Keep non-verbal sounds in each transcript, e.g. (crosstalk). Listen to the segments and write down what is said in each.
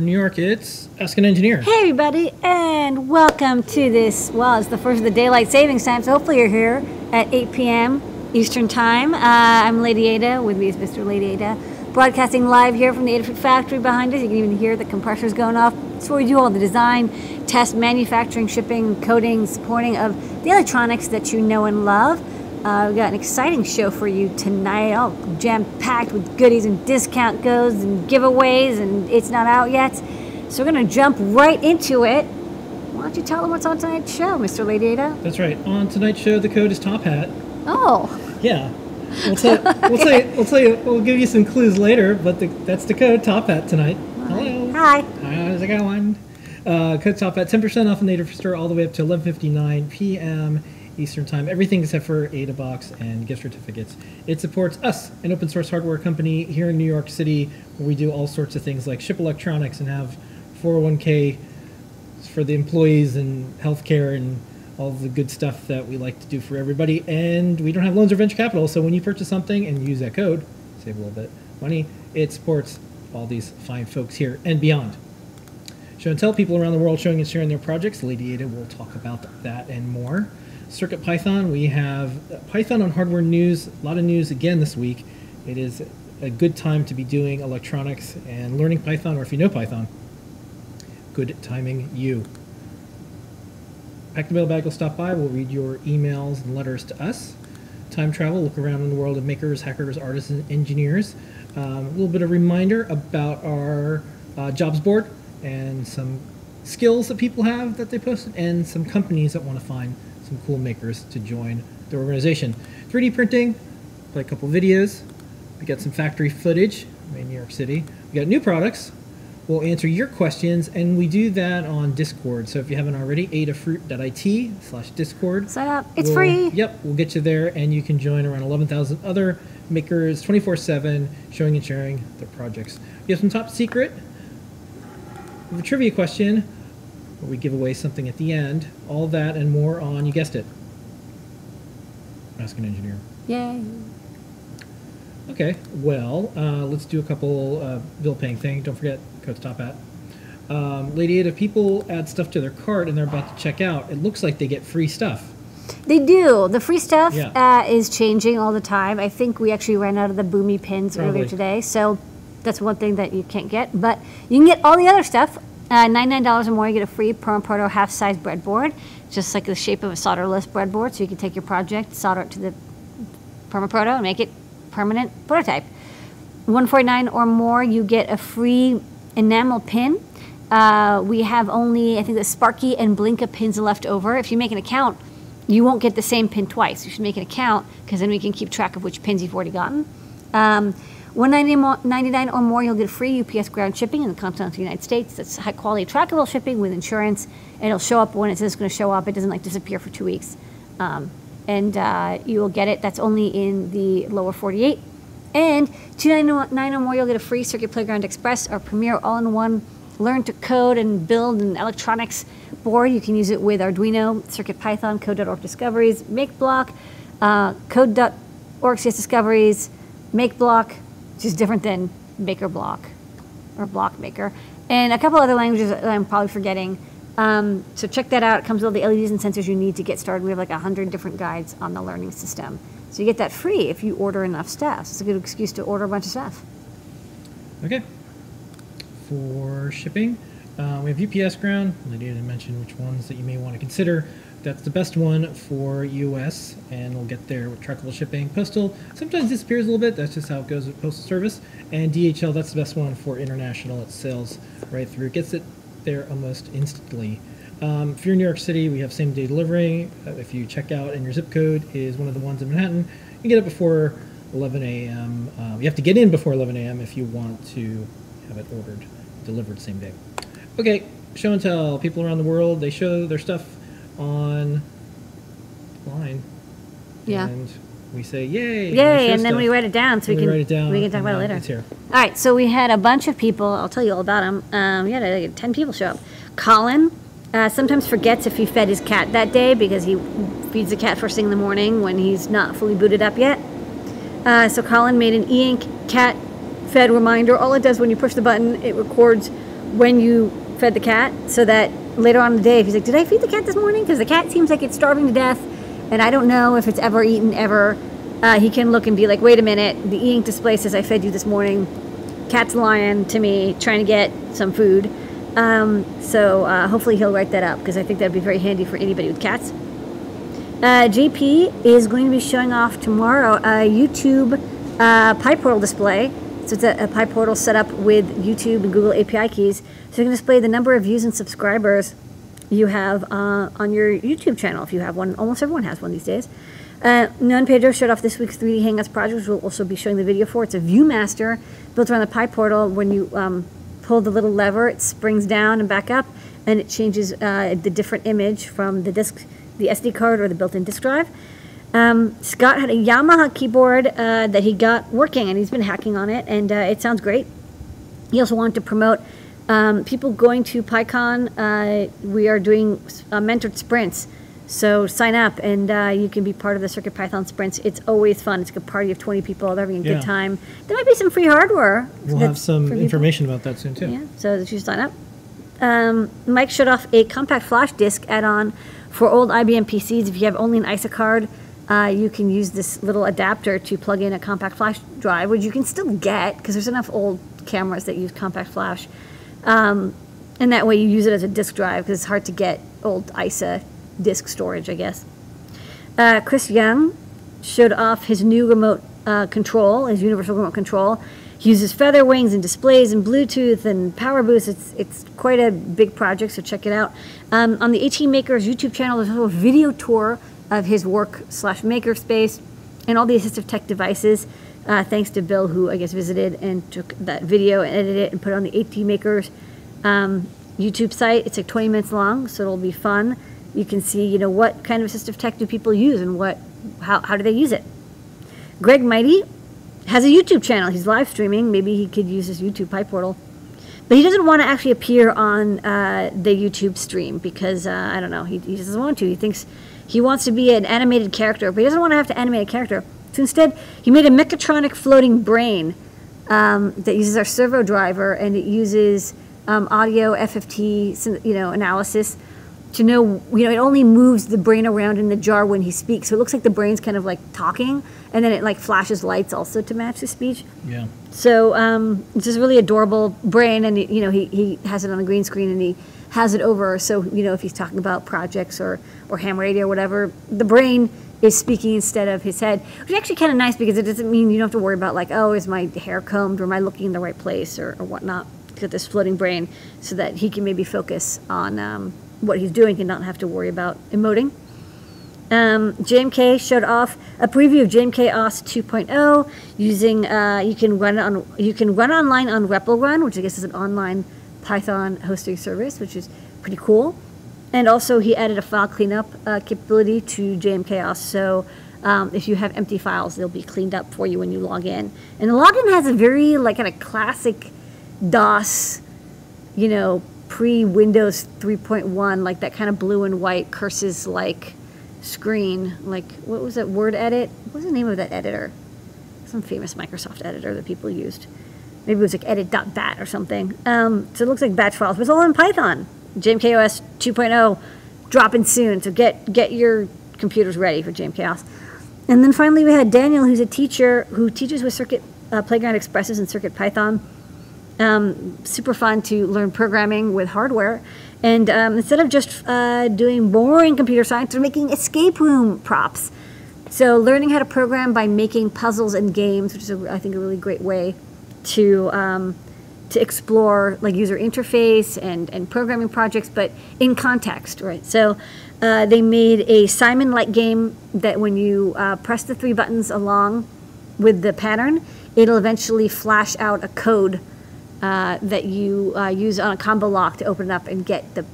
from New York. It's Ask an Engineer. Hey, everybody, and welcome to this. Well, it's the first of the daylight savings time, so hopefully you're here at 8 p.m. Eastern Time. Uh, I'm Lady Ada. With me is Mr. Lady Ada. Broadcasting live here from the Adafruit factory behind us. You can even hear the compressors going off. It's where we do all the design, test, manufacturing, shipping, coding, supporting of the electronics that you know and love. Uh, we've got an exciting show for you tonight, all jam packed with goodies and discount codes and giveaways, and it's not out yet. So we're going to jump right into it. Why don't you tell them what's on tonight's show, Mr. Lady Ada? That's right. On tonight's show, the code is Top Hat. Oh, Yeah. We'll tell, we'll tell you. We'll tell you. We'll give you some clues later, but the, that's the code Top Hat tonight. Hello. hi. Hi, How's it going? Uh, code Top Hat, 10% off in the Native store all the way up to 11:59 p.m. Eastern Time. Everything except for Ada Box and gift certificates. It supports us, an open source hardware company here in New York City, where we do all sorts of things like ship electronics and have 401k for the employees and healthcare and all the good stuff that we like to do for everybody. And we don't have loans or venture capital, so when you purchase something and use that code, save a little bit money, it supports all these fine folks here and beyond. Show and tell people around the world showing and sharing their projects. Lady Ada will talk about that and more. Circuit Python, we have Python on hardware news, a lot of news again this week. It is a good time to be doing electronics and learning Python, or if you know Python, good timing you. Pack the Mailbag will stop by. We'll read your emails and letters to us. Time travel, look around in the world of makers, hackers, artists, and engineers. Um, a little bit of reminder about our uh, jobs board and some skills that people have that they posted, and some companies that want to find some cool makers to join their organization. 3D printing, play a couple videos. We got some factory footage in New York City. We got new products. We'll answer your questions, and we do that on Discord. So if you haven't already, adafruit.it slash Discord. Sign up. It's We'll- free. Yep, we'll get you there, and you can join around 11,000 other makers 24 7, showing and sharing their projects. We have some top secret. We have a trivia question where we give away something at the end. All that and more on, you guessed it, Ask an Engineer. Yay. Okay, well, uh, let's do a couple uh, bill paying thing. Don't forget, code stop at. Um, Lady Ada, if people add stuff to their cart and they're about to check out, it looks like they get free stuff. They do. The free stuff Yeah. uh, is changing all the time. I think we actually ran out of the boomy pins earlier today, so that's one thing that you can't get. But you can get all the other stuff. Uh, $99 or more, you get a free Permaproto half-size breadboard, just like the shape of a solderless breadboard, so you can take your project, solder it to the Permaproto, and make it permanent prototype. 149 or more, you get a free enamel pin. Uh, we have only, I think, the Sparky and Blinka pins left over. If you make an account, you won't get the same pin twice. You should make an account because then we can keep track of which pins you've already gotten. Um, 199 or more, you'll get free UPS ground shipping in the continental United States. That's high quality, trackable shipping with insurance. It'll show up when it says it's going to show up. It doesn't like disappear for two weeks. Um, and uh, you will get it. That's only in the lower 48. And 299 or more, you'll get a free Circuit Playground Express, or premier all-in-one learn to code and build an electronics board. You can use it with Arduino, CircuitPython, Code.org Discoveries, MakeBlock, uh, Code.org CS Discoveries, MakeBlock, which is different than MakerBlock or Block Maker, and a couple other languages that I'm probably forgetting. Um, so check that out. It comes with all the LEDs and sensors you need to get started. We have like a hundred different guides on the learning system. So you get that free if you order enough stuff. So it's a good excuse to order a bunch of stuff. Okay. For shipping, uh, we have UPS ground. I didn't mention which ones that you may want to consider. That's the best one for US, and we'll get there with trackable shipping. Postal sometimes disappears a little bit. That's just how it goes with postal service. And DHL, that's the best one for international. It sails right through. Gets it there almost instantly. Um, if you're in New York City, we have same day delivery. Uh, if you check out and your zip code is one of the ones in Manhattan, you get it before 11 a.m. Uh, you have to get in before 11 a.m. if you want to have it ordered, delivered same day. Okay, show and tell. People around the world, they show their stuff on line. Yeah. And we say, yay. Yay, and then stuff, we write it down so we and can write it down, we can talk about it later. It's here. All right, so we had a bunch of people. I'll tell you all about them. Um, we had like, ten people show up. Colin uh, sometimes forgets if he fed his cat that day because he feeds the cat first thing in the morning when he's not fully booted up yet. Uh, so Colin made an e-ink cat fed reminder. All it does when you push the button, it records when you fed the cat so that later on in the day, if he's like, Did I feed the cat this morning? Because the cat seems like it's starving to death and I don't know if it's ever eaten ever. Uh, he can look and be like, Wait a minute, the e ink display says I fed you this morning. Cat's lying to me, trying to get some food. Um, so uh, hopefully he'll write that up because I think that'd be very handy for anybody with cats. Uh, JP is going to be showing off tomorrow a YouTube uh, PyPortal display. So it's a, a PyPortal set up with YouTube and Google API keys. So you can display the number of views and subscribers you have uh, on your YouTube channel if you have one. Almost everyone has one these days. Uh, Nan Pedro showed off this week's 3D Hangouts project, which we'll also be showing the video for. It's a ViewMaster built around the PyPortal. When you um, pull the little lever, it springs down and back up, and it changes uh, the different image from the disk, the SD card or the built-in disk drive. Um, Scott had a Yamaha keyboard uh, that he got working, and he's been hacking on it, and uh, it sounds great. He also wanted to promote um, people going to PyCon. Uh, we are doing uh, mentored sprints. So sign up and uh, you can be part of the Circuit Python sprints. It's always fun. It's a party of 20 people. They're having a Yeah. good time. There might be some free hardware. We'll have some information about that soon too. Yeah, so you sign up. Um, Mike showed off a compact flash disk add-on for old IBM PCs. If you have only an ISA card, uh, you can use this little adapter to plug in a compact flash drive, which you can still get because there's enough old cameras that use compact flash. Um, and that way you use it as a disk drive because it's hard to get old ISA disk storage, I guess. Uh, Chris Young showed off his new remote uh, control, his universal remote control. He uses feather wings and displays and Bluetooth and power boost. It's it's quite a big project, so check it out. Um, on the AT Makers YouTube channel, there's a video tour of his work slash makerspace and all the assistive tech devices. Uh, thanks to Bill, who I guess visited and took that video and edited it and put it on the AT Makers um, YouTube site. It's like 20 minutes long, so it'll be fun. You can see, you know, what kind of assistive tech do people use and what, how, how do they use it. Greg Mighty has a YouTube channel. He's live streaming. Maybe he could use his YouTube PyPortal. But he doesn't want to actually appear on uh, the YouTube stream because, uh, I don't know, he, he doesn't want to. He thinks he wants to be an animated character, but he doesn't want to have to animate a character. So instead, he made a mechatronic floating brain um, that uses our servo driver and it uses um, audio FFT, you know, analysis to know, you know, it only moves the brain around in the jar when he speaks. So it looks like the brain's kind of like talking, and then it like flashes lights also to match the speech. Yeah. So um, it's just really adorable brain, and you know he, he has it on a green screen, and he has it over. So you know if he's talking about projects or or ham radio or whatever, the brain is speaking instead of his head, which is actually kind of nice because it doesn't mean you don't have to worry about like oh is my hair combed or am I looking in the right place or, or whatnot. Get this floating brain so that he can maybe focus on um, what he's doing and not have to worry about emoting. Um, JMK showed off a preview of JMK OS 2.0 using uh, you can run on you can run online on repl.run, which I guess is an online Python hosting service, which is pretty cool. And also he added a file cleanup uh, capability to JMK OS, so um, if you have empty files, they'll be cleaned up for you when you log in. And the login has a very like kind of classic DOS, you know, pre Windows 3.1, like that kind of blue and white curses like screen. Like, what was that word edit? What was the name of that editor? Some famous Microsoft editor that people used. Maybe it was like edit.bat or something. Um, so it looks like batch files, but it's all in Python. JMKOS 2.0 dropping soon. So get get your computers ready for JMKOS. And then finally, we had Daniel, who's a teacher who teaches with Circuit uh, Playground Expresses and Circuit Python um, super fun to learn programming with hardware. And um, instead of just uh, doing boring computer science, they're making escape room props. So learning how to program by making puzzles and games, which is, a, I think, a really great way to um, to explore like user interface and, and programming projects, but in context, right? So uh, they made a Simon-like game that when you uh, press the three buttons along with the pattern, it'll eventually flash out a code uh, that you uh, use on a combo lock to open it up and get the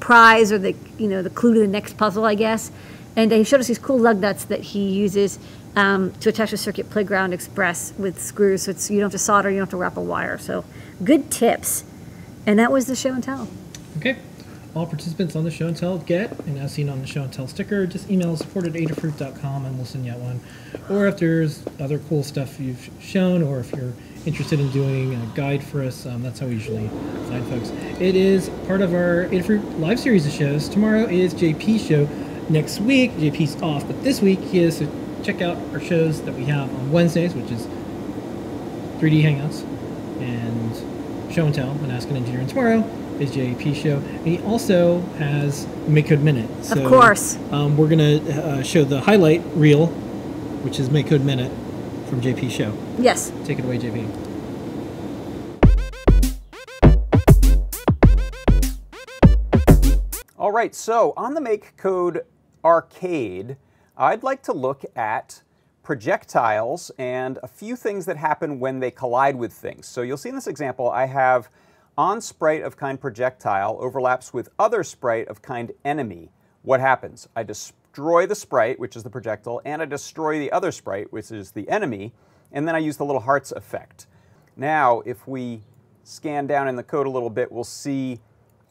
prize or the you know the clue to the next puzzle, I guess. And he showed us these cool lug nuts that he uses um, to attach a Circuit Playground Express with screws, so it's you don't have to solder, you don't have to wrap a wire. So good tips. And that was the show and tell. Okay. All participants on the show and tell get, and as seen on the show and tell sticker, just email support at adafruit.com and we'll send you out one. Or if there's other cool stuff you've shown, or if you're interested in doing a guide for us, um, that's how we usually find folks. It is part of our Adafruit live series of shows. Tomorrow is JP's show. Next week, JP's off, but this week he is. So check out our shows that we have on Wednesdays, which is 3D Hangouts and Show and Tell and Ask an Engineer. And tomorrow is JP show. And he also has Make Code Minute. Of course. Um, we're going to uh, show the highlight reel, which is Make Code Minute from JP show. Yes. Take it away, JP. All right, so on the Make Code Arcade, I'd like to look at projectiles and a few things that happen when they collide with things. So you'll see in this example, I have on sprite of kind projectile overlaps with other sprite of kind enemy. What happens? I destroy the sprite, which is the projectile, and I destroy the other sprite, which is the enemy, and then I use the little hearts effect. Now, if we scan down in the code a little bit, we'll see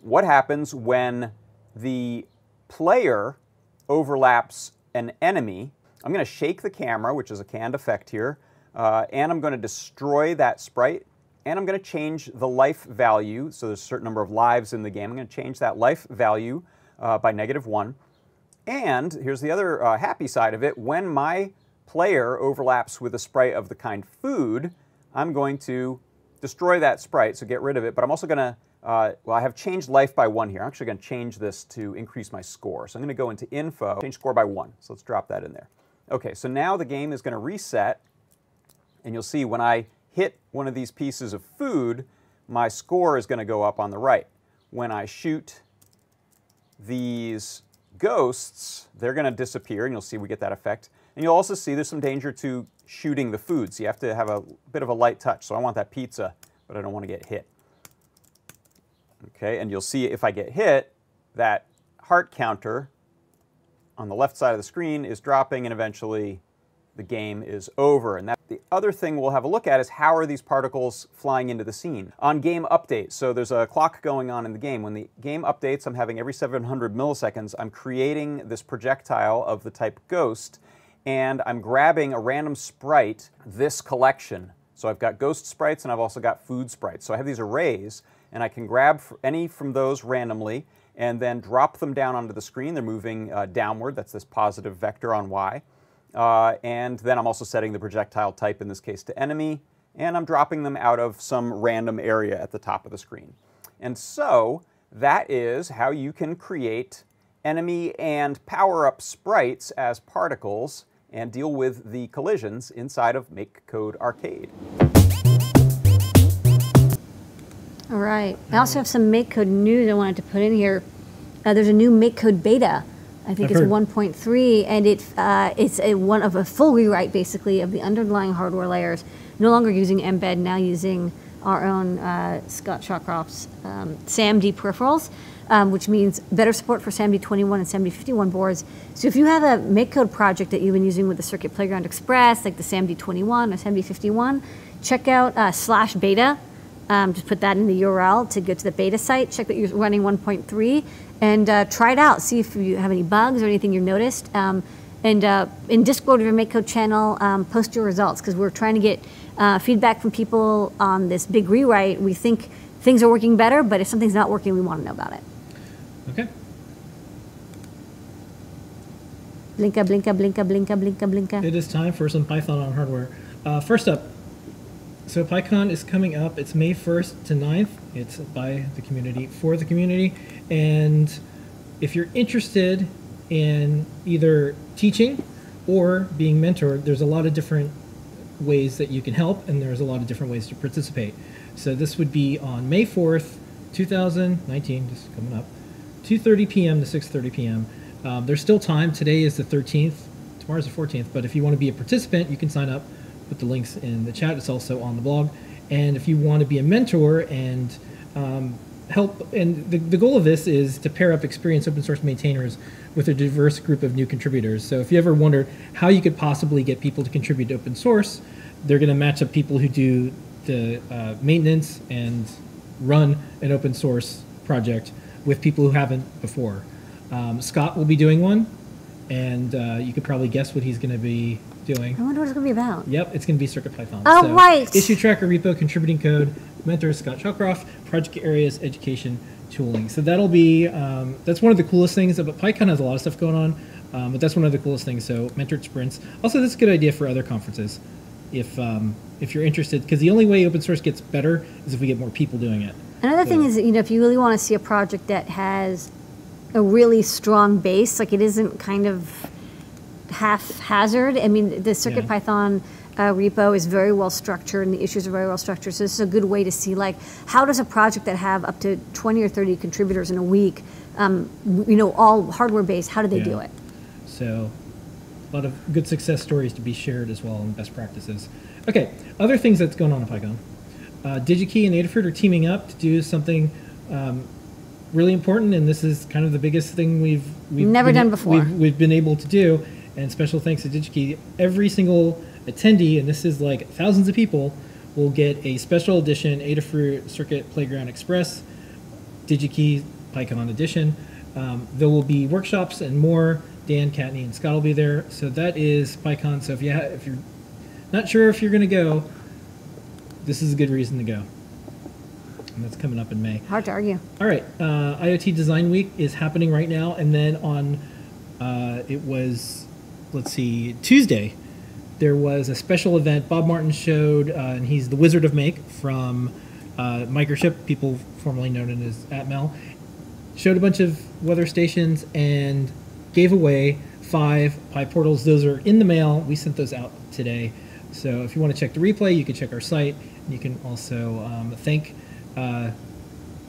what happens when the player overlaps an enemy. I'm going to shake the camera, which is a canned effect here, uh, and I'm going to destroy that sprite, and I'm going to change the life value. So there's a certain number of lives in the game. I'm going to change that life value uh, by negative one. And here's the other uh, happy side of it. When my player overlaps with a sprite of the kind food, I'm going to destroy that sprite, so get rid of it, but I'm also going to uh, well, I have changed life by one here. I'm actually going to change this to increase my score. So I'm going to go into info, change score by one. So let's drop that in there. Okay, so now the game is going to reset, and you'll see when I hit one of these pieces of food, my score is going to go up on the right. When I shoot these ghosts, they're going to disappear, and you'll see we get that effect. And you'll also see there's some danger to shooting the food, so you have to have a bit of a light touch. So I want that pizza, but I don't want to get hit. Okay, and you'll see if I get hit, that heart counter on the left side of the screen is dropping and eventually the game is over. And that, the other thing we'll have a look at is how are these particles flying into the scene? On game updates, so there's a clock going on in the game. When the game updates, I'm having every 700 milliseconds, I'm creating this projectile of the type ghost, and I'm grabbing a random sprite, this collection. So I've got ghost sprites and I've also got food sprites. So I have these arrays, and I can grab any from those randomly and then drop them down onto the screen. They're moving uh, downward. That's this positive vector on Y. Uh, and then I'm also setting the projectile type, in this case, to enemy, and I'm dropping them out of some random area at the top of the screen. And so that is how you can create enemy and power-up sprites as particles and deal with the collisions inside of Make Code Arcade. All right. I also have some Make Code news I wanted to put in here. Uh, there's a new Make Code beta. I think I've it's heard. 1.3, and it uh, it's a, one of a full rewrite basically of the underlying hardware layers. No longer using mbed, now using our own uh, Scott Shawcroft's um, SAMD peripherals, um, which means better support for SAMD 21 and SAMD 51 boards. So if you have a Make Code project that you've been using with the Circuit Playground Express, like the SAMD 21 or SAMD 51, check out uh, slash beta um, just put that in the URL to go to the beta site, check that you're running 1.3, and uh, try it out. See if you have any bugs or anything you've noticed. Um, and uh, in Discord or your MakeCode channel, um, post your results because we're trying to get uh, feedback from people on this big rewrite. We think things are working better, but if something's not working, we want to know about it. Okay. Blinka, blinka, blinka, blinka, blinka, blinka. It is time for some Python on hardware. Uh, first up, so PyCon is coming up. It's May 1st to 9th. It's by the community, for the community. And if you're interested in either teaching or being mentored, there's a lot of different ways that you can help, and there's a lot of different ways to participate. So this would be on May 4th, 2019, just coming up, 2.30 p.m. to 6.30 p.m. Um, there's still time. Today is the 13th. Tomorrow's the 14th. But if you want to be a participant, you can sign up. Put the links in the chat. It's also on the blog. And if you want to be a mentor and um, help, and the, the goal of this is to pair up experienced open source maintainers with a diverse group of new contributors. So if you ever wondered how you could possibly get people to contribute to open source, they're going to match up people who do the uh, maintenance and run an open source project with people who haven't before. Um, Scott will be doing one, and uh, you could probably guess what he's going to be doing. I wonder what it's going to be about. Yep, it's going to be CircuitPython. Oh, right. Issue tracker, repo, contributing code, mentor Scott Shawcroft, project areas, education, tooling. So that'll be um, that's one of the coolest things. But PyCon has a lot of stuff going on, um, but that's one of the coolest things. So mentored sprints. Also, that's a good idea for other conferences, if um, if you're interested, because the only way open source gets better is if we get more people doing it. Another thing is you know, if you really want to see a project that has a really strong base, like it isn't kind of haphazard. I mean, the Circuit Yeah. Python uh, repo is very well structured and the issues are very well structured. So this is a good way to see like how does a project that have up to 20 or 30 contributors in a week, um, you know, all hardware based, how do they do it? So, a lot of good success stories to be shared as well and best practices. Okay, other things that's going on in PyCon. Uh, DigiKey and Adafruit are teaming up to do something um, really important, and this is kind of the biggest thing we've we've Never been- done before. We've, we've been able to do, and special thanks to DigiKey. Every single attendee, and this is like thousands of people, will get a special edition Adafruit Circuit Playground Express DigiKey PyCon edition. Um, there will be workshops and more. Dan, Kattni, and Scott will be there. So that is PyCon. So if you ha- if you're not sure if you're going to go, this is a good reason to go. And that's coming up in May. Hard to argue. All right, uh, IoT Design Week is happening right now, and then on uh, it was let's see Tuesday, there was a special event. Bob Martin showed, uh, and he's the Wizard of Make from uh, Microchip, people formerly known as Atmel, showed a bunch of weather stations and gave away five PyPortals. Those are in the mail. We sent those out today. So if you want to check the replay, you can check our site. And you can also um, thank uh,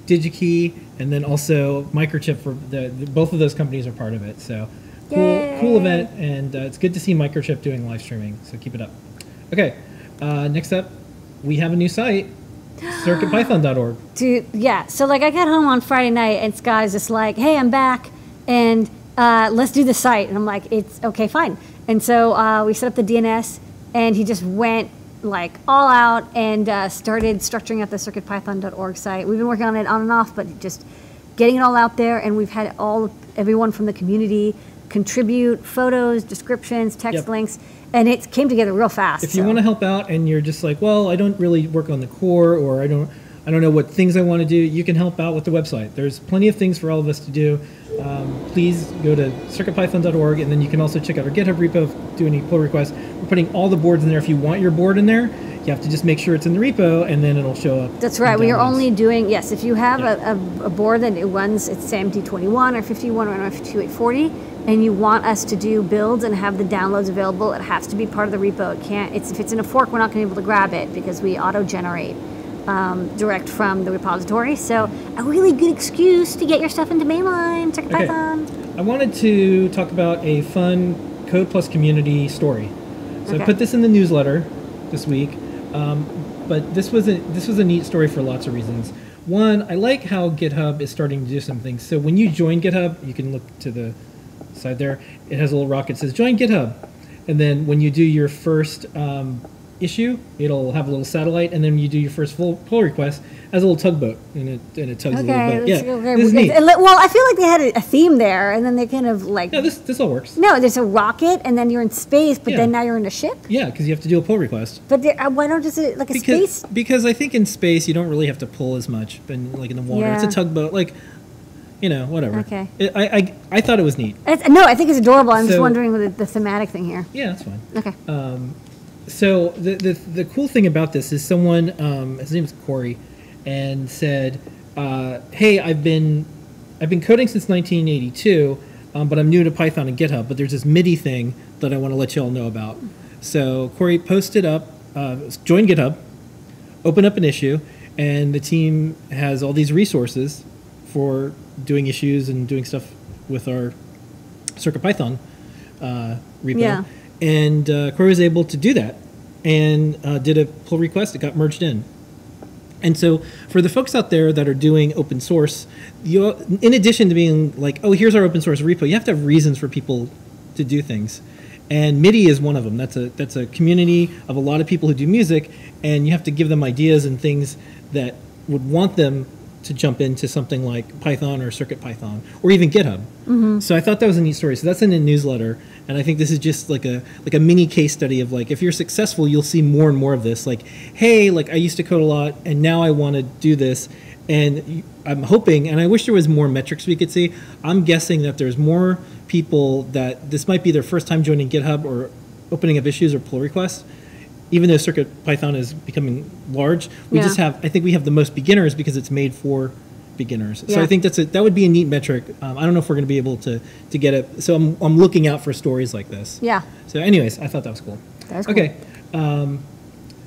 DigiKey and then also Microchip for the, the both of those companies are part of it. So cool, cool event, and uh, it's good to see Microchip doing live streaming. So keep it up. Okay, uh, next up, we have a new site, CircuitPython.org. (gasps) Dude, yeah. So like I got home on Friday night and Sky's just like, "Hey, I'm back, and uh, let's do the site." And I'm like, "It's okay, fine." And so uh, we set up the DNS, and he just went like all out and uh, started structuring up the CircuitPython.org site. We've been working on it on and off, but just getting it all out there, and we've had all everyone from the community contribute photos, descriptions, text Yep. links, and it came together real fast. If you want to help out and you're just like, well, I don't really work on the core, or I don't, I don't know what things I want to do, you can help out with the website. There's plenty of things for all of us to do. Um, please go to circuitpython.org, and then you can also check out our GitHub repo. Do any pull requests. We're putting all the boards in there. If you want your board in there, you have to just make sure it's in the repo, and then it'll show up. That's right. We are only doing yes. If you have Yeah. a, a, board that it runs it's SAMD21 or 51 or 5840, and you want us to do builds and have the downloads available, it has to be part of the repo. It can't. It's if it's in a fork, we're not going to be able to grab it because we auto generate um, direct from the repository. So a really good excuse to get your stuff into mainline. Check Okay. Python. I wanted to talk about a fun Code Plus community story. So I put this in the newsletter this week, um, but this was a this was a neat story for lots of reasons. One, I like how GitHub is starting to do some things. So when you join GitHub, you can look to the side there. It has a little rocket that says "Join GitHub," and then when you do your first um, issue, it'll have a little satellite, and then you do your first full pull request as a little tugboat, and it and it tugs a little Okay. boat. Yeah, okay. this is neat. Well, I feel like they had a, theme there, and then they kind of like. Yeah, this this all works. no, there's a rocket, and then you're in space, but Yeah. then now you're in a ship. Yeah, because you have to do a pull request. But there, uh, why don't just it like a because space? because I think in space you don't really have to pull as much, but like in the water, it's a tugboat. Like, you know, whatever. Okay. It, I, I I thought it was neat. It's, no, I think it's adorable. I'm just wondering the, the thematic thing here. Yeah, that's fine. Okay. So the, the the cool thing about this is someone, um, his name is Corey, and said, uh, "Hey, I've been I've been coding since 1982, um, but I'm new to Python and GitHub. But there's this MIDI thing that I want to let you all know about." So Corey posted up, uh, join GitHub, open up an issue, and the team has all these resources for doing issues and doing stuff with our CircuitPython uh, repo. Yeah. And uh, Corey was able to do that and uh, did a pull request. It got merged in. And so, for the folks out there that are doing open source, you, in addition to being like, oh, here's our open source repo, you have to have reasons for people to do things. And MIDI is one of them. That's a that's a community of a lot of people who do music, and you have to give them ideas and things that would want them to jump into something like Python or Circuit Python or even GitHub. Mm-hmm. So I thought that was a neat story. So that's in a newsletter, and I think this is just like a like a mini case study of like if you're successful, you'll see more and more of this. Like, hey, like I used to code a lot, and now I want to do this. And I'm hoping, and I wish there was more metrics we could see. I'm guessing that there's more people that this might be their first time joining GitHub or opening up issues or pull requests. Even though Circuit Python is becoming large, we Yeah. just have I think we have the most beginners because it's made for beginners. So I think that's a, that would be a neat metric. Um, I don't know if we're going to be able to to get it. So I'm I'm looking out for stories like this. Yeah. So, anyways, I thought that was cool. That was cool. okay. Um,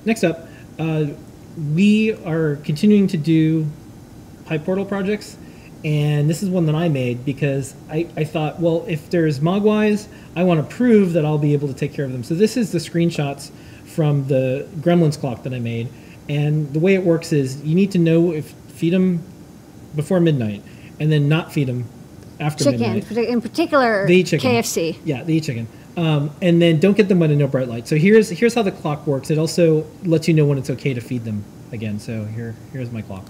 next up, uh, we are continuing to do PyPortal projects, and this is one that I made because I, I thought, well, if there's Mogwais, I want to prove that I'll be able to take care of them. So this is the screenshots from the Gremlins clock that I made, and the way it works is you need to know if feed them before midnight, and then not feed them after Chicken, midnight. in particular, They eat chicken. KFC. Yeah, they eat chicken. Um, and then don't get them when no bright light. So here's here's how the clock works. It also lets you know when it's okay to feed them again. So here here's my clock.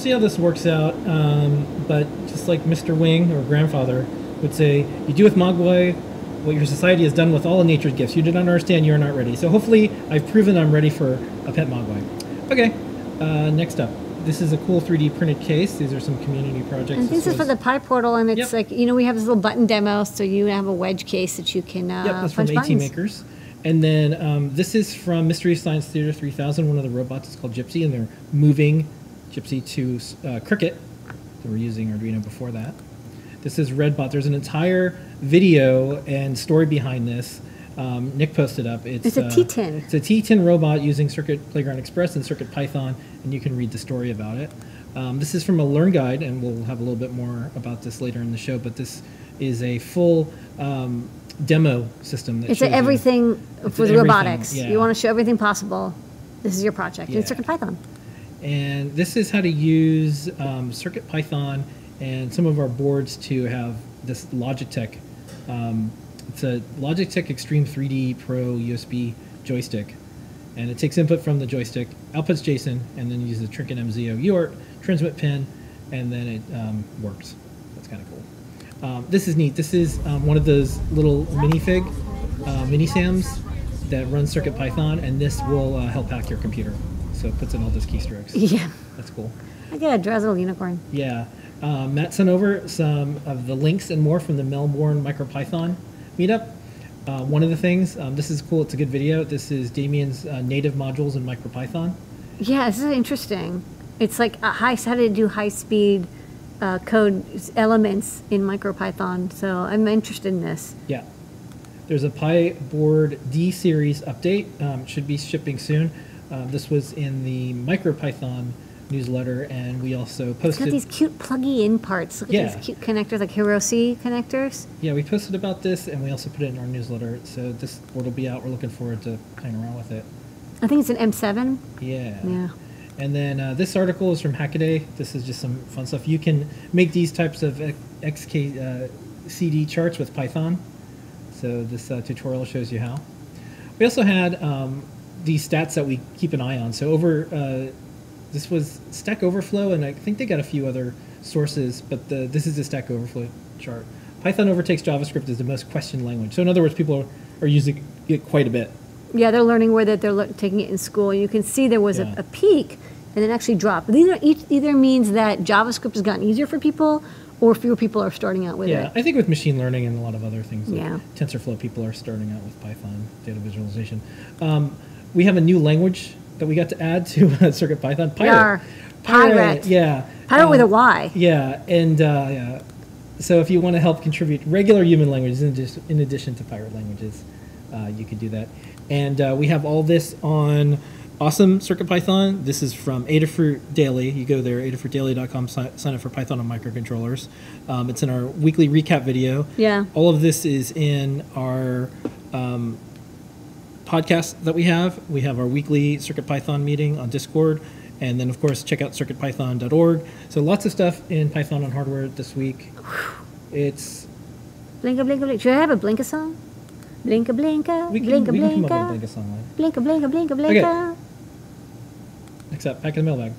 See how this works out. Um, but just like Mr. Wing or grandfather would say, you do with Mogwai what your society has done with all of nature's gifts. You did not understand, you are not ready. So hopefully, I've proven I'm ready for a pet Mogwai. Okay, uh, next up. This is a cool 3D printed case. These are some community projects. And this is for the PyPortal, and it's Yep. like, you know, we have this little button demo, so you have a wedge case that you can uh, Yep, that's from AT buttons. Makers. And then um, this is from Mystery Science Theater 3000. One of the robots is called Gypsy, and they're moving Gypsy to uh, Crickit. we were using Arduino before that. This is Redbot. There's an entire video and story behind this. Um, Nick posted up. It's, It's a uh, T10. It's a T10 robot using Circuit Playground Express and Circuit Python, and you can read the story about it. Um, this is from a Learn Guide, and we'll have a little bit more about this later in the show. But this is a full um, demo system. That It's you- everything It's for everything, robotics. yeah. You want to show everything possible. This is your project Yeah. in Circuit Python. And this is how to use um, Circuit Python and some of our boards to have this Logitech. Um, it's a Logitech Extreme 3D Pro USB joystick. And it takes input from the joystick, outputs JSON, and then uses a Trinket M0 UART transmit pin, and then it um, works. That's kind of cool. Um, this is neat. This is um, one of those little minifig, uh, mini SAMs that runs Circuit Python, and this will uh, help hack your computer. So it puts in all those keystrokes. Yeah. That's cool. I get a Drizzle unicorn. Yeah. Um, Matt sent over some of the links and more from the Melbourne MicroPython meetup. Uh, one of the things, um, this is cool, it's a good video. This is Damien's uh, native modules in MicroPython. Yeah, this is interesting. It's like a high, how to do high speed uh, code elements in MicroPython. So I'm interested in this. Yeah. There's a PyBoard D series update, um, should be shipping soon. Uh, this was in the MicroPython newsletter, and we also It's got posted. these cute plug-in parts. Look at Yeah. these cute connectors, like Hirose connectors. Yeah, we posted about this, and we also put it in our newsletter. So this board will be out. We're looking forward to playing around with it. I think it's an M7. Yeah. Yeah. And then uh, this article is from Hackaday. This is just some fun stuff. You can make these types of XK uh, CD charts with Python. So this uh, tutorial shows you how. We also had um, these stats that we keep an eye on. So over, uh, this was Stack Overflow, and I think they got a few other sources, but the, this is the Stack Overflow chart. Python overtakes JavaScript as the most questioned language. So in other words, people are, are using it quite a bit. Yeah, they're learning where that they're taking it in school. You can see there was Yeah. a, a peak and then actually dropped. But these are each, either means that JavaScript has gotten easier for people or fewer people are starting out with Yeah, it. Yeah, I think with machine learning and a lot of other things, like Yeah. TensorFlow, people are starting out with Python data visualization. Um, we have a new language that we got to add to uh, (laughs) Circuit Python. Yar. Pirate. Yeah. Pirate with a Um, Yeah, and uh, yeah. So if you want to help contribute regular human languages in addition, in addition to pirate languages, uh, you could do that. And uh, we have all this on awesome CircuitPython. This is from Adafruit Daily. You go there, adafruitdaily.com, si- sign up for Python on microcontrollers. Um, it's in our weekly recap video. Yeah. All of this is in our um, podcast that we have. We have our weekly CircuitPython meeting on Discord. And then, of course, check out circuitpython.org. So lots of stuff in Python on hardware this week. It's Blinka, blinka, blinka. Should I have a Blinka song? Blinka, blinka, we can, blinka, we can come up with a song line. Blinka, blinka, blinka, blinka. Except back in the mailbag.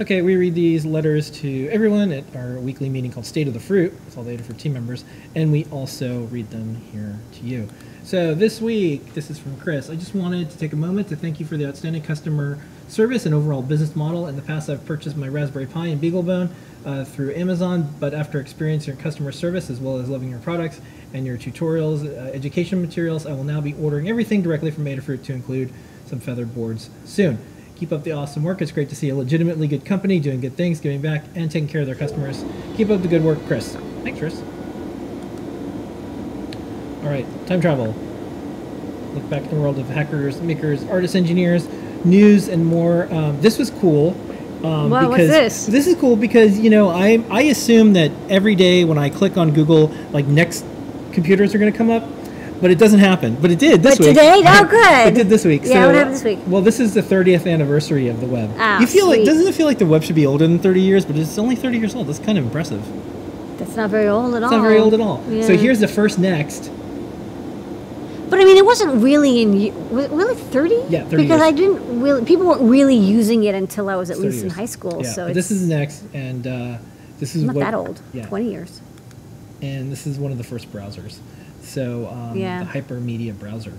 Okay, we read these letters to everyone at our weekly meeting called State of the Fruit with all the Adafruit team members, and we also read them here to you. So this week, this is from Chris. I just wanted to take a moment to thank you for the outstanding customer service and overall business model. In the past, I've purchased my Raspberry Pi and BeagleBone uh, through Amazon, but after experiencing your customer service as well as loving your products and your tutorials, uh, education materials, I will now be ordering everything directly from Adafruit to include some feathered boards soon. Keep up the awesome work. It's great to see a legitimately good company doing good things, giving back, and taking care of their customers. Keep up the good work, Chris. Thanks, Chris. All right, time travel. Look back in the world of hackers, makers, artists, engineers, news, and more. Um, this was cool. Um, Wow, what's because this? This is cool because you know I I assume that every day when I click on Google, like NeXT computers are going to come up, but it doesn't happen. But it did this But week. today? Oh, (laughs) good. it did this week. Yeah, what happened this week? Well, this is the 30th anniversary of the web. Ah, you feel like doesn't it feel like the web should be older than 30 years? But it's only 30 years old. That's kind of impressive. That's not very old at all. It's not very old at all. Yeah. So here's the first NeXT. But I mean, it wasn't really in. Was it really thirty? Yeah, 30 Because years. I didn't really. People weren't really using it until I was at 30 least in high school. Yeah, so this is NeXT, and uh, this is not what, that old. Yeah, Twenty years. and this is one of the first browsers. So um, Yeah. the hypermedia browser.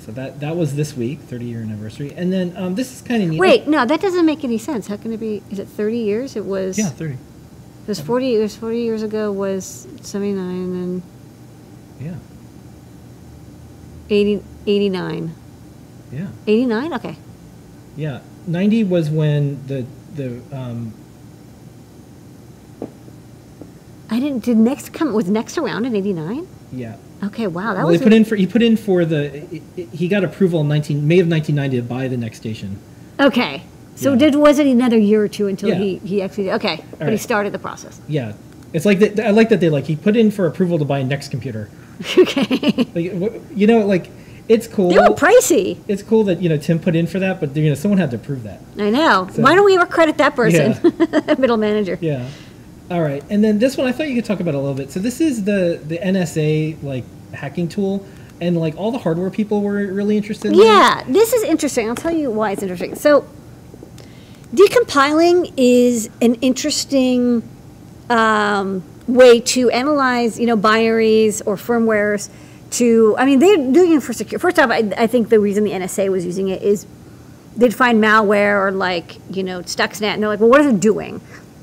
So that that was this week, 30 year anniversary, and then um, this is kind of neat. Wait, no, that doesn't make any sense. How can it be? Is it thirty years? It was. yeah, 30. It was forty years. Forty years ago was seventy nine and Yeah, 80, 89. yeah, 89? Okay. yeah. 90 was when the the um, I didn't. Did NeXT come? Was NeXT around in eighty nine? yeah. Okay. Wow. That well, was. he put in for he put in for the he got approval in 19 May of 1990 to buy the NeXTstation. okay. So Yeah. did was it another year or two until Yeah. he he actually okay? but he started the process. Yeah, it's like that. I like that they like he put in for approval to buy a NeXT computer. (laughs) okay. Like you know, like it's cool. They were pricey. it's cool that you know Tim put in for that, but you know someone had to approve that. I know. So- Why don't we ever credit that person? (laughs) Middle manager. Yeah. All right, and then this one I thought you could talk about a little bit. So this is the the NSA like hacking tool, and like all the hardware people were really interested. in. Yeah, this is interesting. I'll tell you why it's interesting. So, decompiling is an interesting um, way to analyze, you know, binaries or firmwares. To, I mean, they're doing it for secure. First off, I, I think the reason the NSA was using it is they'd find malware or like, you know, Stuxnet, and they're like, well, what is it doing?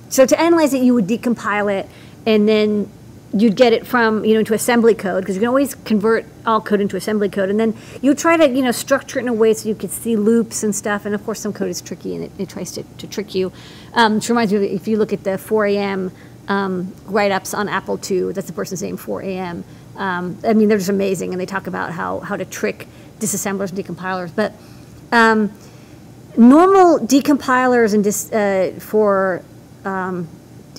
So to analyze it, you would decompile it, and then you'd get it from, you know, into assembly code, because you can always convert all code into assembly code, and then you try to, you know, structure it in a way so you could see loops and stuff, and of course some code is tricky and it, it tries to, to trick you. Um, which reminds me, if you look at the 4 a.m. Um, write-ups on Apple II, that's the person's name, 4 a.m. Um, I mean, they're just amazing, and they talk about how, how to trick disassemblers and decompilers, but um, normal decompilers and dis, uh, for um,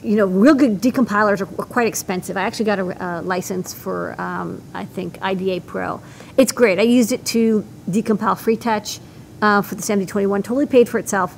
you know real good decompilers are quite expensive. I actually got a license for um, I think IDA Pro. It's great. I used it to decompile FreeTouch uh, for the 7021. Totally paid for itself.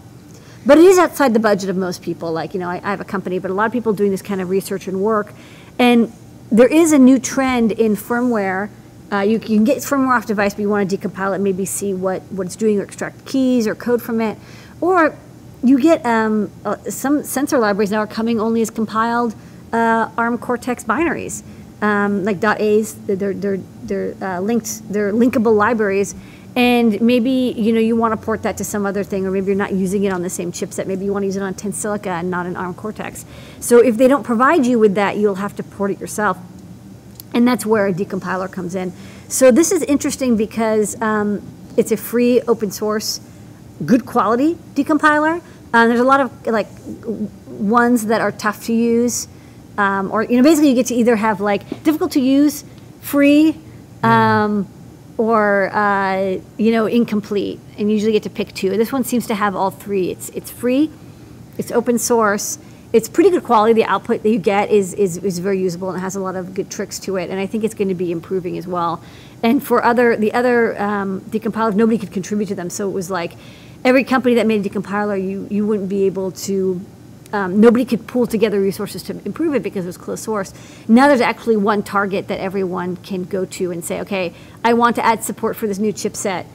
But it is outside the budget of most people. Like, you know, I, I have a company, but a lot of people doing this kind of research and work. And there is a new trend in firmware. Uh, you, you can get firmware off device, but you want to decompile it, maybe see what, what it's doing or extract keys or code from it. Or you get um, uh, some sensor libraries now are coming only as compiled uh, ARM Cortex binaries, um, like .a's. They're, they're, they're uh, linked, they're linkable libraries and maybe you know you want to port that to some other thing or maybe you're not using it on the same chipset. Maybe you want to use it on tensilica and not an arm cortex. So if they don't provide you with that you'll have to port it yourself. And that's where a decompiler comes in. So this is interesting because um, it's a free open source good quality decompiler. Uh, there's a lot of like ones that are tough to use um, or you know basically you get to either have like difficult to use free um, or uh, you know incomplete and usually get to pick two. This one seems to have all three. It's it's free it's open source it's pretty good quality. The output that you get is, is, is very usable and it has a lot of good tricks to it and i think it's going to be improving as well. And for other the other um, decompilers nobody could contribute to them so it was like every company that made a decompiler you you wouldn't be able to um, nobody could pull together resources to improve it because it was closed source. Now there's actually one target that everyone can go to and say, okay, I want to add support for this new chipset.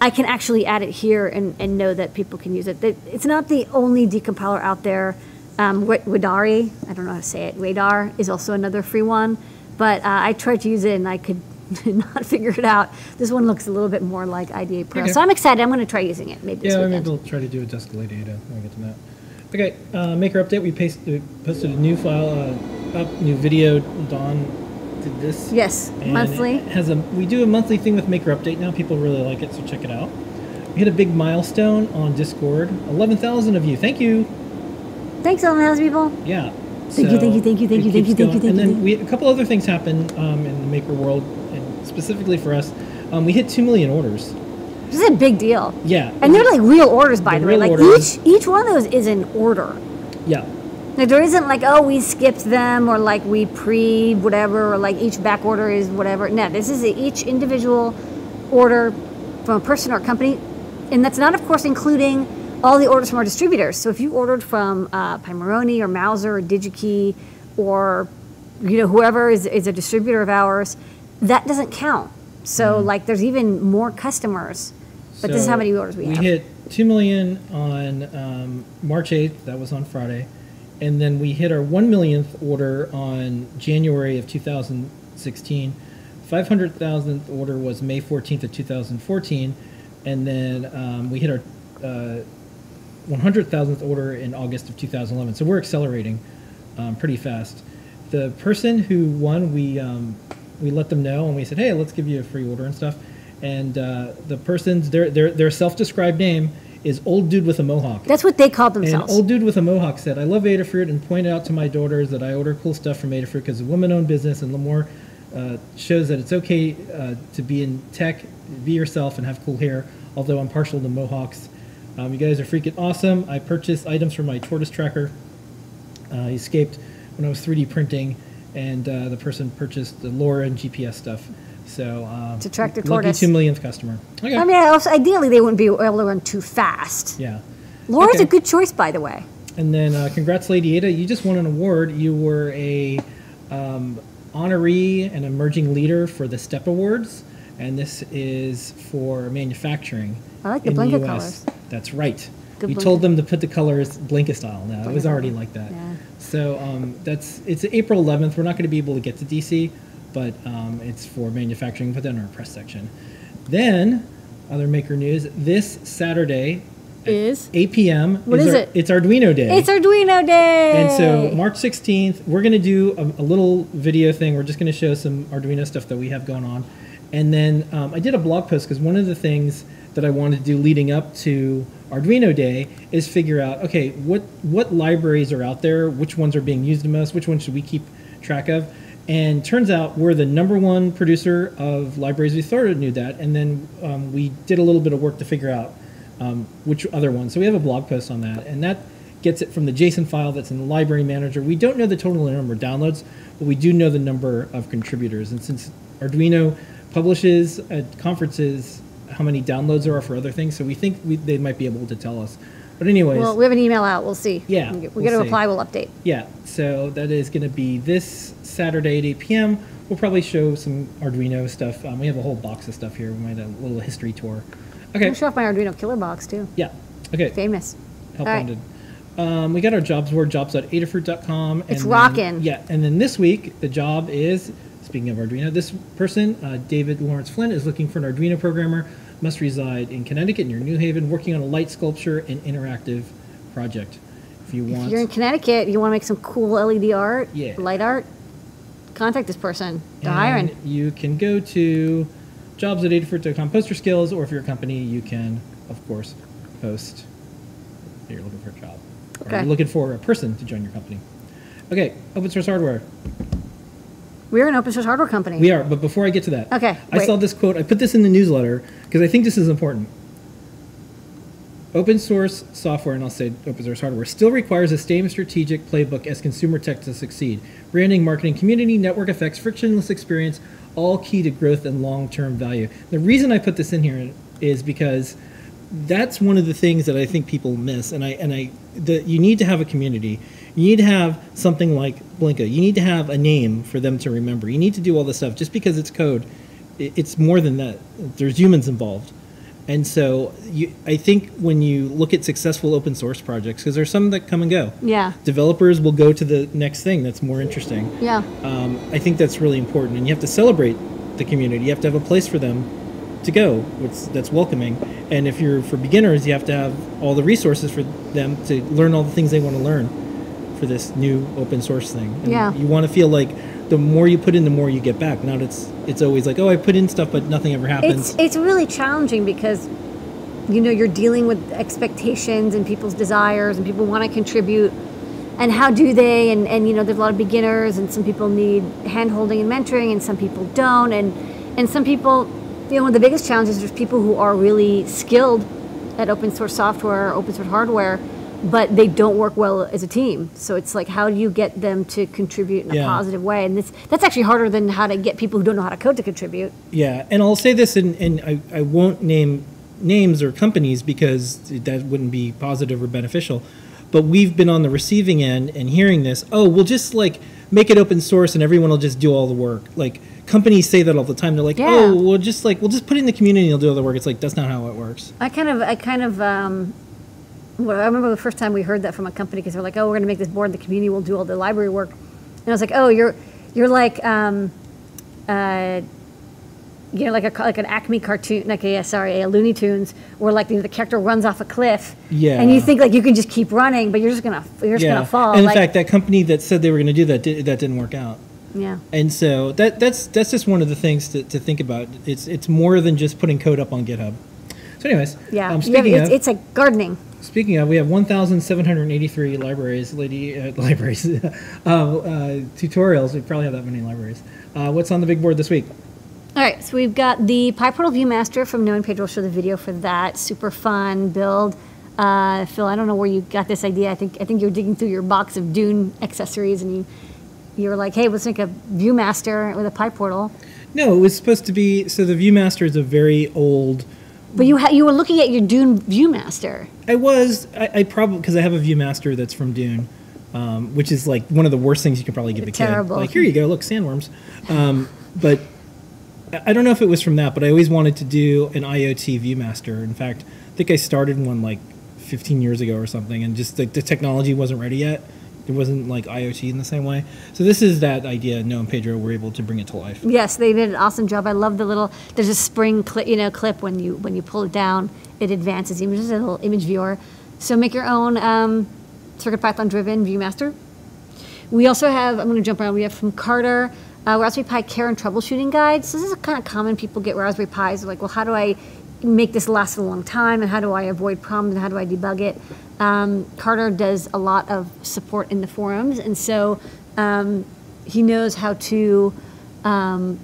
I can actually add it here and, and know that people can use it. It's not the only decompiler out there. Um, Wadari, I don't know how to say it, Radar is also another free one. But uh, I tried to use it and I could (laughs) not figure it out. This one looks a little bit more like IDA Pro. Okay. So I'm excited. I'm going to try using it maybe Yeah, maybe we'll try to do a Desk of Ladyada when we get to that. Okay, uh, maker update. We posted a new file, uh, up new video. Dawn did this. Yes, And monthly. has a we do a monthly thing with Maker Update now. People really like it, so check it out. We hit a big milestone on Discord. Eleven thousand of you. Thank you. Thanks, all those people. Yeah. Thank you, thank you, thank you, thank you, thank you, thank you, thank And then we a couple other things happened um, in the Maker world, and specifically for us, um, we hit two million orders. This is a big deal. Yeah. And they're like real orders, by The the, way. Like orders. each each one of those is an order. Yeah. Like there isn't like oh we skipped them or like we pre whatever or like each back order is whatever. No, this is each individual order from a person or a company, and that's not of course including all the orders from our distributors. So if you ordered from uh, Pimoroni or Mouser or DigiKey or you know whoever is, is a distributor of ours, that doesn't count. So like there's even more customers, but this is how many orders we, we have. hit two million on um, March eighth. That was on Friday, and then we hit our one millionth order on January of 2016. Five hundred thousandth order was May fourteenth of 2014, and then um, we hit our uh, one hundred thousandth order in August of 2011. So we're accelerating um, pretty fast. The person who won, we um, we let them know, and we said, "Hey, let's give you a free order and stuff." And uh, the person's their their their self-described name is old dude with a mohawk. That's what they called And themselves. old dude with a mohawk said, "I love Adafruit and pointed out to my daughters that I order cool stuff from Adafruit because it's a woman-owned business, and Limor uh, shows that it's okay uh, to be in tech, be yourself, and have cool hair. Although I'm partial to mohawks. Um, you guys are freaking awesome. I purchased items for my tortoise tracker. Uh, he escaped when I was 3D printing, and uh, the person purchased the LoRa and GPS stuff. So um, To track the lucky tortoise. two millionth customer. Okay. I mean, also, ideally, they wouldn't be able to run too fast. yeah. LoRa's Okay. a good choice, by the way. And then, uh, congrats, Lady Ada. You just won an award. You were a um, honoree and emerging leader for the STEP Awards, and this is for manufacturing. I like the blanket US. colors. That's right. Good we blanket. told them to put the colors Blinka style. Now it was already like that. Yeah. So um, that's it's April 11th. We're not going to be able to get to DC, but um, it's for manufacturing. Put that in our press section. Then, other maker news. This Saturday, Is 8 p.m. What is our- it? It's Arduino Day. it's Arduino Day. And so March 16th, we're going to do a, a little video thing. We're just going to show some Arduino stuff that we have going on. And then um, I did a blog post because one of the things that I wanted to do leading up to Arduino Day is figure out, okay, what, what libraries are out there? Which ones are being used the most? Which ones should we keep track of? And turns out we're the number one producer of libraries. We started knew that. And then um, we did a little bit of work to figure out um, which other ones. So we have a blog post on that, and that gets it from the JSON file that's in the library manager. We don't know the total number of downloads, but we do know the number of contributors. And since Arduino publishes at conferences how many downloads there are for other things, so we think we, they might be able to tell us. But anyways, Well, we have an email out, we'll see. Yeah, We we'll get a reply, we'll update. yeah, so that is going to be this Saturday at 8 p.m. We'll probably show some Arduino stuff. Um, we have a whole box of stuff here. We might have a little history tour. Okay. I'll show off my Arduino killer box too, Yeah. Okay. famous. Help All right. wanted. Um, we got our jobs board, jobs.adafruit.com. and It's then- rockin'. Yeah, and then this week the job is speaking of Arduino. This person, uh, David Lawrence Flynn, is looking for an Arduino programmer. Must reside in Connecticut near New Haven, working on a light sculpture and interactive project. If you want, If you're in Connecticut, you want to make some cool LED art, Yeah. light art, contact this person. They're and hiring. You can go to jobs jobs.adafruit.com, post your skills, or if you're a company, you can, of course, post that you're looking for a job. Or you're looking for a person to join your company. Okay, open source hardware. We're an open source hardware company. We are, but before I get to that, Okay, I wait. saw this quote. I put this in the newsletter because I think this is important. Open source software, and I'll say open source hardware, still requires the same strategic playbook as consumer tech to succeed. Branding, marketing, community, network effects, frictionless experience, all key to growth and long term value. The reason I put this in here is because that's one of the things that I think people miss, and I and I the, you need to have a community. You need to have something like Blinka. You need to have a name for them to remember. You need to do all this stuff. Just because it's code, it's more than that. There's humans involved, and so you, I think when you look at successful open source projects, because there's some that come and go. Yeah. Developers will go to the next thing that's more interesting. Yeah. Um, I think that's really important, and you have to celebrate the community. You have to have a place for them to go, which that's welcoming. And if you're for beginners, you have to have all the resources for them to learn all the things they want to learn for this new open source thing. And Yeah. You want to feel like the more you put in, the more you get back. Not it's it's always like, oh, I put in stuff, but nothing ever happens. It's it's really challenging because you know you're dealing with expectations and people's desires and people want to contribute and how do they and, and you know there's a lot of beginners and some people need hand holding and mentoring and some people don't and and some people you know one of the biggest challenges is people who are really skilled at open source software open source hardware but they don't work well as a team so it's like how do you get them to contribute in a Yeah. positive way and this that's actually harder than how to get people who don't know how to code to contribute Yeah, and I'll say this, and, and I, I won't name names or companies because that wouldn't be positive or beneficial. But we've been on the receiving end and hearing this. Oh, we'll just like make it open source and everyone will just do all the work. Like companies say that all the time. They're like, Yeah. oh, we'll just like we'll just put it in the community and they'll do all the work. It's like that's not how it works. I kind of, I kind of, um, well, I remember the first time we heard that from a company because they're like, "Oh, we're going to make this board. The community will do all the library work," and I was like, "Oh, you're, you're like, um, uh, you know, like a like an Acme cartoon, like a yeah, sorry, a Looney Tunes, where like you know, the character runs off a cliff, Yeah. and you think like you can just keep running, but you're just gonna, you're just gonna fall. And in like, fact, that company that said they were going to do that did, that didn't work out. yeah, And so that that's that's just one of the things to, to think about. It's it's more than just putting code up on GitHub. So, anyways, yeah, Um, have- it's, of, it's like gardening. Speaking of, we have 1,783 libraries, lady uh, (laughs) libraries, uh, uh, tutorials. We probably have that many libraries. Uh, what's on the big board this week? All right, so we've got the PyPortal ViewMaster from Noah and Pedro show the video for that. Super fun build. Uh, Phil, I don't know where you got this idea. I think I think you're digging through your box of Dune accessories and you you were like, hey, let's make a ViewMaster with a PyPortal. No, it was supposed to be. So the ViewMaster is a very old. But you ha- you were looking at your Dune ViewMaster. I was. I, I probably because I have a ViewMaster that's from Dune, um, which is like one of the worst things you could probably give a Terrible. kid. Like here you go, look sandworms. Um, but I I don't know if it was from that, but I always wanted to do an IoT ViewMaster. In fact, I think I started one like 15 years ago or something, and just the, the technology wasn't ready yet. It wasn't like IoT in the same way. So this is that idea. Noah and Pedro were able to bring it to life. Yes, they did an awesome job. I love the little. There's a spring clip, you know, clip when you when you pull it down, it advances images, a little image viewer. So make your own um, CircuitPython driven ViewMaster. We also have. I'm going to jump around. We have from Carter. Uh, Raspberry Pi care and troubleshooting guides. So this is kind of common. People get Raspberry Pis. They're like, well, how do I make this last a long time, and how do I avoid problems, and how do I debug it? Um, Carter does a lot of support in the forums, and so um, he knows how to um,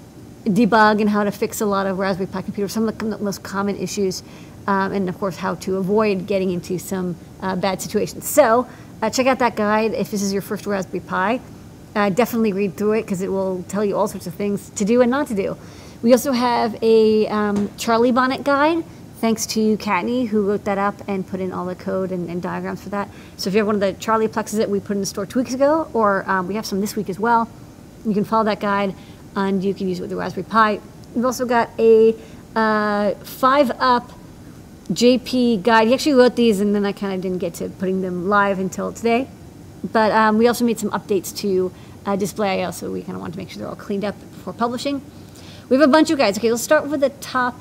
debug and how to fix a lot of Raspberry Pi computers. Some of the most common issues um, and of course how to avoid getting into some uh, bad situations. So uh, check out that guide if this is your first Raspberry Pi. Uh, definitely read through it because it will tell you all sorts of things to do and not to do. We also have a um, Charlie Bonnet guide, thanks to Kattni, who wrote that up and put in all the code and, and diagrams for that. So if you have one of the Charlie plexes that we put in the store two weeks ago, or um, we have some this week as well, you can follow that guide and you can use it with the Raspberry Pi. We've also got a uh, five up JP guide. He actually wrote these and then I kind of didn't get to putting them live until today. But um, we also made some updates to uh, Display.io, so we kind of wanted to make sure they're all cleaned up before publishing. We have a bunch of guides. Okay, let's start with the top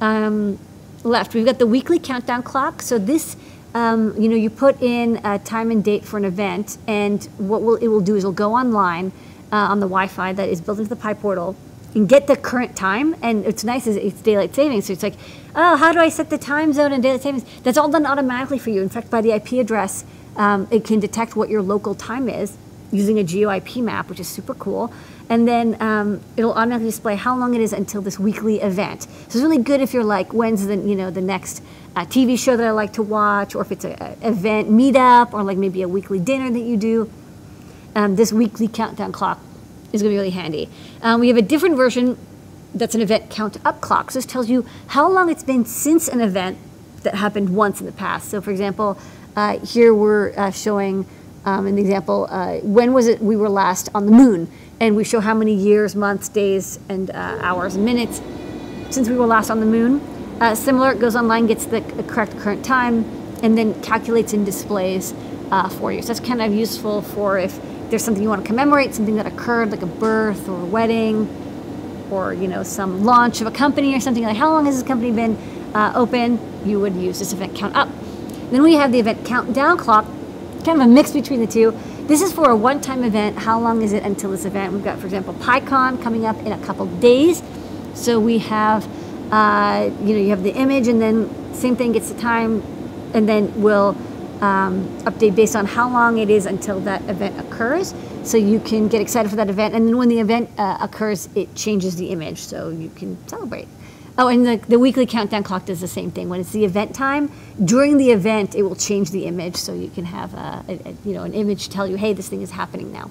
um, left. We've got the weekly countdown clock. So this, um, you know, you put in a time and date for an event, and what will, it will do is it'll go online uh, on the Wi-Fi that is built into the PyPortal and get the current time. And it's nice is it's daylight savings. So it's like, oh, how do I set the time zone and daylight savings? That's all done automatically for you. In fact, by the IP address, um, it can detect what your local time is using a GeoIP map, which is super cool. And then um, it'll automatically display how long it is until this weekly event. So it's really good if you're like, when's the you know the next uh, TV show that I like to watch, or if it's a, a event meetup, or like maybe a weekly dinner that you do. Um, this weekly countdown clock is going to be really handy. Um, we have a different version that's an event count up clock. So this tells you how long it's been since an event that happened once in the past. So for example, uh, here we're uh, showing um, an example, uh, when was it we were last on the moon? And we show how many years, months, days, and uh, hours minutes since we were last on the moon. Uh, similar, it goes online, gets the correct current time, and then calculates and displays uh, for you. So that's kind of useful for if there's something you want to commemorate, something that occurred, like a birth or a wedding, or you know some launch of a company or something like how long has this company been uh, open you would use this event count up then we have the event countdown clock kind of a mix between the two this is for a one-time event. How long is it until this event? We've got for example PyCon coming up in a couple days. So we have uh, you know you have the image and then same thing gets the time and then we'll um, update based on how long it is until that event occurs. So you can get excited for that event and then when the event uh, occurs it changes the image. So you can celebrate oh and the, the weekly countdown clock does the same thing. When it's the event time during the event it will change the image so you can have a, a, a you know an image tell you hey this thing is happening now.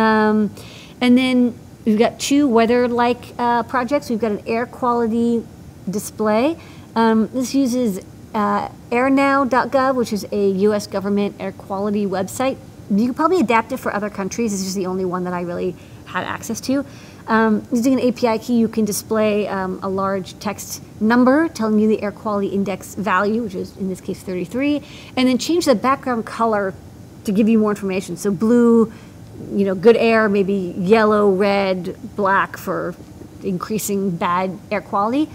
Um, and then we've got two weather-like uh, projects. We've got an air quality display. Um, this uses uh, airnow.gov which is a us government air quality website. You could probably adapt it for other countries. This is the only one that I really had access to. Um, using an API key, you can display um, a large text number telling you the air quality index value, which is in this case 33, and then change the background color to give you more information. So blue, you know, good air, maybe yellow, red, black for increasing bad air quality.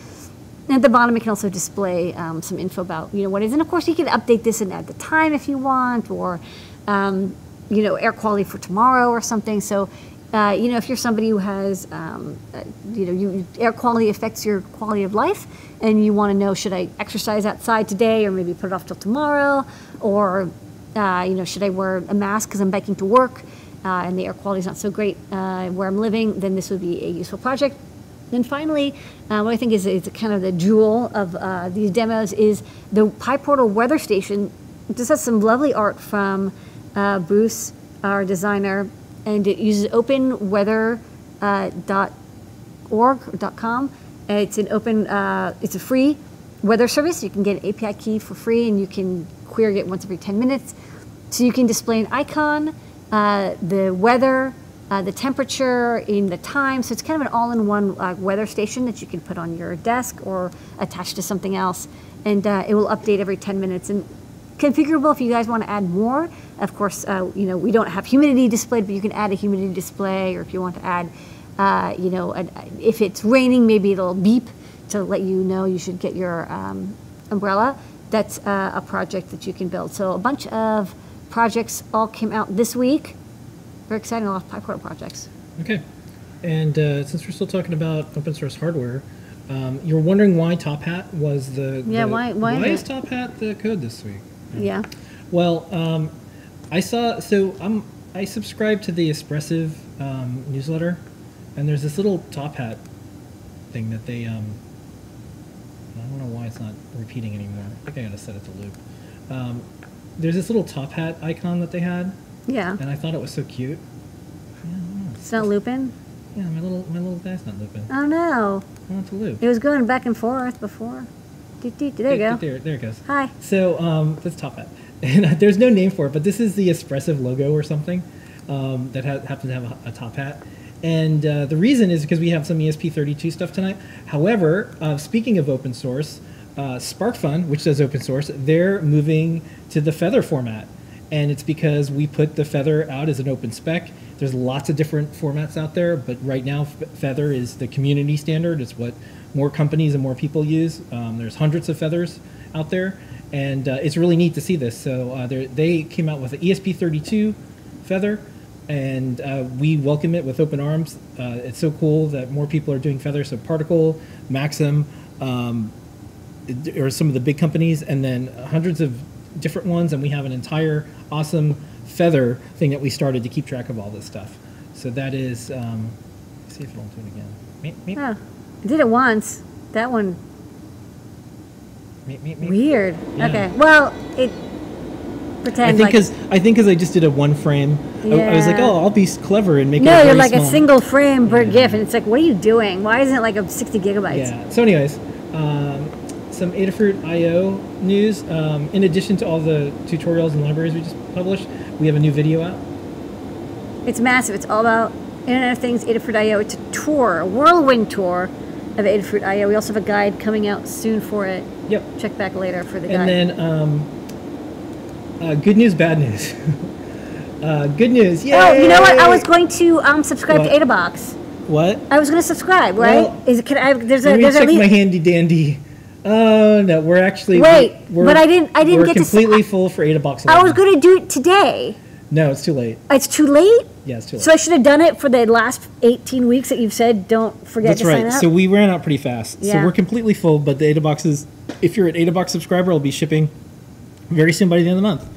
And at the bottom, it can also display um, some info about, you know, what is. And of course, you can update this and add the time if you want, or um, you know, air quality for tomorrow or something. So, uh, you know, if you're somebody who has, um, uh, you know, you, air quality affects your quality of life, and you want to know should I exercise outside today, or maybe put it off till tomorrow, or uh, you know, should I wear a mask because I'm biking to work, uh, and the air quality is not so great uh, where I'm living, then this would be a useful project. Then finally, uh, what I think is, is kind of the jewel of these demos is the PyPortal weather station. This has some lovely art from Bruce, our designer, and it uses openweather.org uh, .com. It's an open, uh, it's a free weather service. You can get an API key for free, and you can query it once every 10 minutes. So you can display an icon, uh, the weather, uh, the temperature, in the time. So it's kind of an all-in-one uh, weather station that you can put on your desk or attach to something else, and uh, it will update every 10 minutes. And configurable if you guys want to add more. Of course, uh, you know, we don't have humidity displayed, but you can add a humidity display, or if you want to add, uh, you know, if it's raining, maybe it'll beep to let you know you should get your um, umbrella. That's uh, a project that you can build. So a bunch of projects all came out this week. Very exciting, a lot of PyPortal projects. Okay. And uh, since we're still talking about open source hardware, um, you're wondering why Top Hat was the yeah the, why why, why is Top Hat the code this week? Yeah. Well, um, I saw. So I'm. I subscribe to the Espressif um, newsletter, and there's this little top hat thing that they um, I don't know why it's not repeating anymore. I think I gotta set it to loop. Um, there's this little top hat icon that they had, Yeah. and I thought it was so cute. Yeah, I don't know. It's not looping. Yeah, my little my little guy's not looping. Oh no. I want it to loop. It was going back and forth before. There you go. There, there it goes. Hi. So um, that's top hat, (laughs) and there's no name for it, but this is the Espressif logo or something um, that ha- happens to have a, a top hat. And uh, the reason is because we have some ESP32 stuff tonight. However, uh, speaking of open source, uh, SparkFun, which does open source, they're moving to the Feather format, and it's because we put the Feather out as an open spec. There's lots of different formats out there, but right now Feather is the community standard. It's what more companies and more people use. Um, there's hundreds of Feathers out there, and uh, it's really neat to see this. So uh, they're- came out with an ESP32 Feather, and uh, we welcome it with open arms. Uh, it's so cool that more people are doing feathers. So Particle, Maxim, um, or some of the big companies, and then hundreds of different ones, and we have an entire awesome feather thing that we started to keep track of all this stuff. So that is, um, see if it'll do it again. Meep, meep, Oh, I did it once. That one meep, meep, meep. weird. Yeah. Okay. Well, it Pretend I think like because I think because I just did a one frame, I, I was like, oh, I'll be clever and make it. no, a you're like a single frame per Yeah. GIF, and it's like, what are you doing? Why isn't it like a 60 gigabytes? Yeah. So, anyways, um, some Adafruit IO news. Um, in addition to all the tutorials and libraries we just published, we have a new video out. It's massive. It's all about Internet of Things, Adafruit IO. It's a tour, a whirlwind tour of Adafruit IO. We also have a guide coming out soon for it. Yep. Check back later for the And guide. then, um, uh, good news, bad news. (laughs) uh, good news. Yay! oh, you know what? I was going to um, subscribe What? to AdaBox. What? I was going to subscribe, right? Well, Is it? Can I? There's a. Let me There's check my handy dandy. Oh no, we're actually Wait, we're, but I didn't- I didn't get to s- completely full for Ada Box. I was going to do it today. No, it's too late. It's too late. Yeah, it's too late. So I should have done it for the last 18 weeks that you've said. Don't forget That's to right. sign up. So we ran out pretty fast. Yeah. So we're completely full, but the AdaBox is, if you're an AdaBox subscriber, it'll be shipping very soon by the end of the month.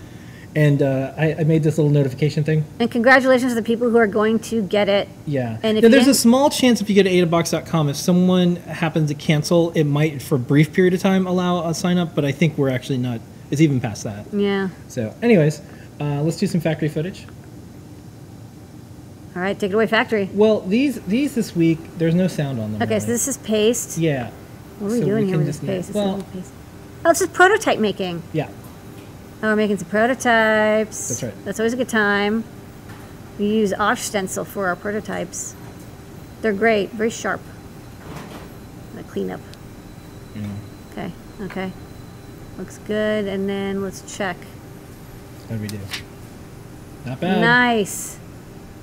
And uh, I, I made this little notification thing. and congratulations to the people who are going to get it. Yeah. And if now, there's a small chance if you go to adabox.com, if someone happens to cancel, it might, for a brief period of time, allow a sign up, but I think we're actually not, it's even past that. Yeah. So, anyways, uh, let's do some factory footage. All right, take it away, factory. Well, these these this week, there's no sound on them. Okay, so this is paste. Yeah. What are we So doing we here with this paste? Well- paste. Oh, this is prototype making. Yeah. Oh, we're making some prototypes. That's right. That's always a good time. We use Osh Stencil for our prototypes. They're great, very sharp. The cleanup. Mm. Okay, okay. Looks good, and then let's check. Do we do? Not bad. Nice.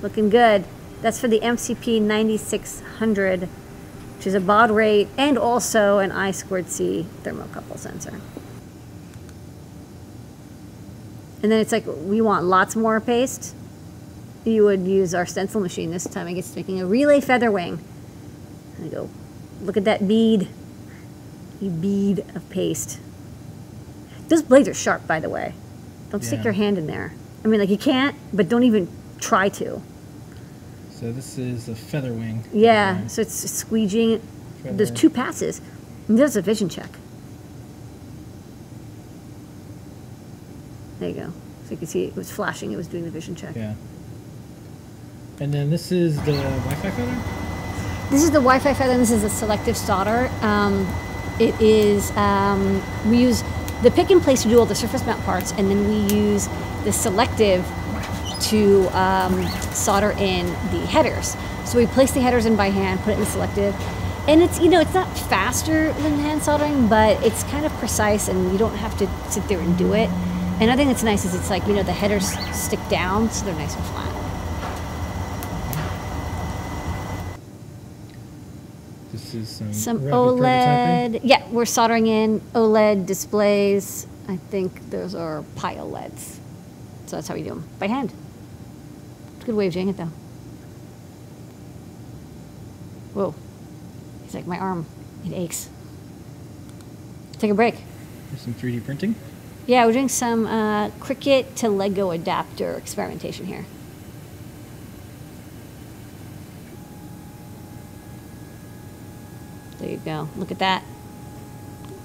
Looking good. That's for the MCP 9600, which is a baud rate and also an I squared C thermocouple sensor. And then it's like, we want lots more paste. You would use our stencil machine this time. I it's making a relay feather wing. And I go, look at that bead. A bead of paste. Those blades are sharp, by the way. Don't stick Yeah. your hand in there. I mean, like you can't, but don't even try to. So this is a feather wing. Yeah, so it's squeegeeing. There's two passes. And there's a vision check. There you go. So you can see it was flashing. It was doing the vision check. Yeah. And then this is the Wi-Fi feather. This is the Wi-Fi feather. And this is a selective solder. Um, it is. Um, we use the pick and place to do all the surface mount parts, and then we use the selective to um, solder in the headers. So we place the headers in by hand, put it in the selective, and it's you know it's not faster than hand soldering, but it's kind of precise, and you don't have to sit there and do it. Another thing that's nice is it's like you know the headers stick down, so they're nice and flat. This is some, Some. OLED. Yeah, we're soldering in OLED displays. I think those are pile LEDs. So that's how we do them by hand. It's a good way of doing it, though. Whoa. He's like, my arm, it aches. Take a break. There's some 3D printing. Yeah, we're doing some uh, Crickit to Lego adapter experimentation here. There you go. Look at that.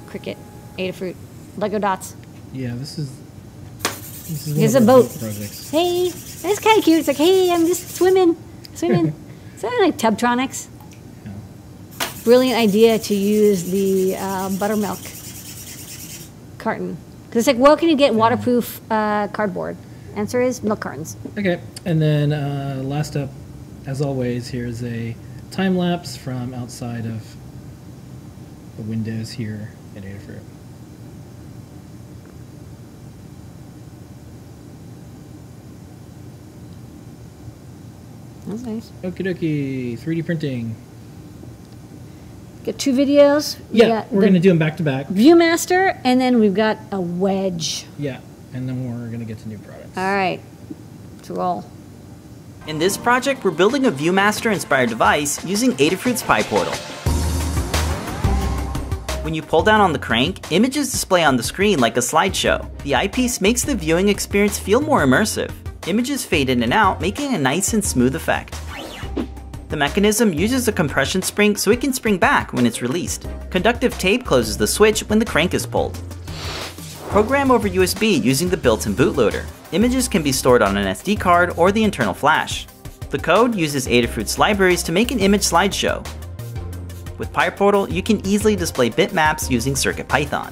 Crickit, Adafruit, Lego dots. Yeah, this is. This is Here's a boat. projects. Hey, that's kind of cute. It's like, hey, I'm just swimming, swimming. (laughs) Is that like Tubtronics? Yeah. Brilliant idea to use the uh, buttermilk carton. Because it's like, well, can you get waterproof uh, cardboard? Answer is milk cartons. Okay, and then uh, last up, as always, here's a time lapse from outside of the windows here at Adafruit. That's nice. Okie dokie, 3D printing. Got two videos. We Yeah, got we're gonna do them back to back. ViewMaster, and then we've got a wedge. Yeah, and then we're gonna get to new products. All right, let's roll. In this project, we're building a ViewMaster-inspired device using Adafruit's PyPortal. When you pull down on the crank, images display on the screen like a slideshow. The eyepiece makes the viewing experience feel more immersive. Images fade in and out, making a nice and smooth effect. The mechanism uses a compression spring so it can spring back when it's released. Conductive tape closes the switch when the crank is pulled. Program over USB using the built-in bootloader. Images can be stored on an SD card or the internal flash. The code uses Adafruit's libraries to make an image slideshow. With PyPortal, you can easily display bitmaps using CircuitPython.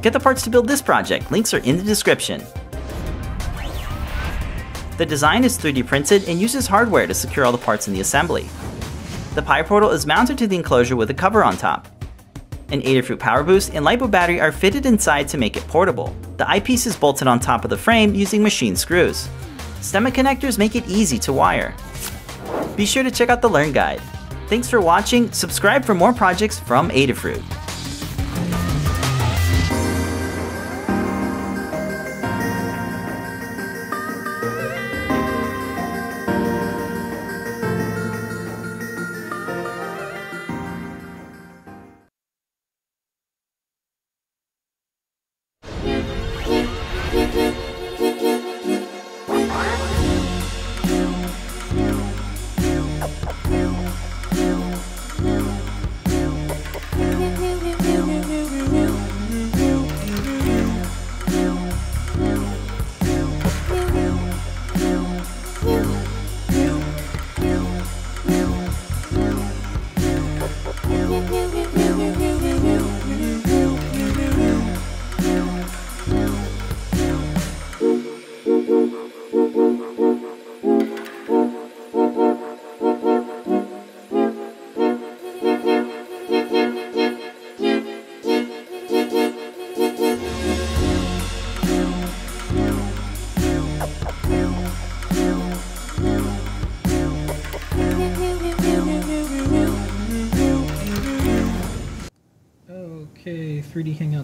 Get the parts to build this project, links are in the description. The design is 3D printed and uses hardware to secure all the parts in the assembly. The PyPortal is mounted to the enclosure with a cover on top. An Adafruit Power Boost and LiPo battery are fitted inside to make it portable. The eyepiece is bolted on top of the frame using machine screws. Stemma connectors make it easy to wire. Be sure to check out the Learn Guide. Thanks for watching, subscribe for more projects from Adafruit.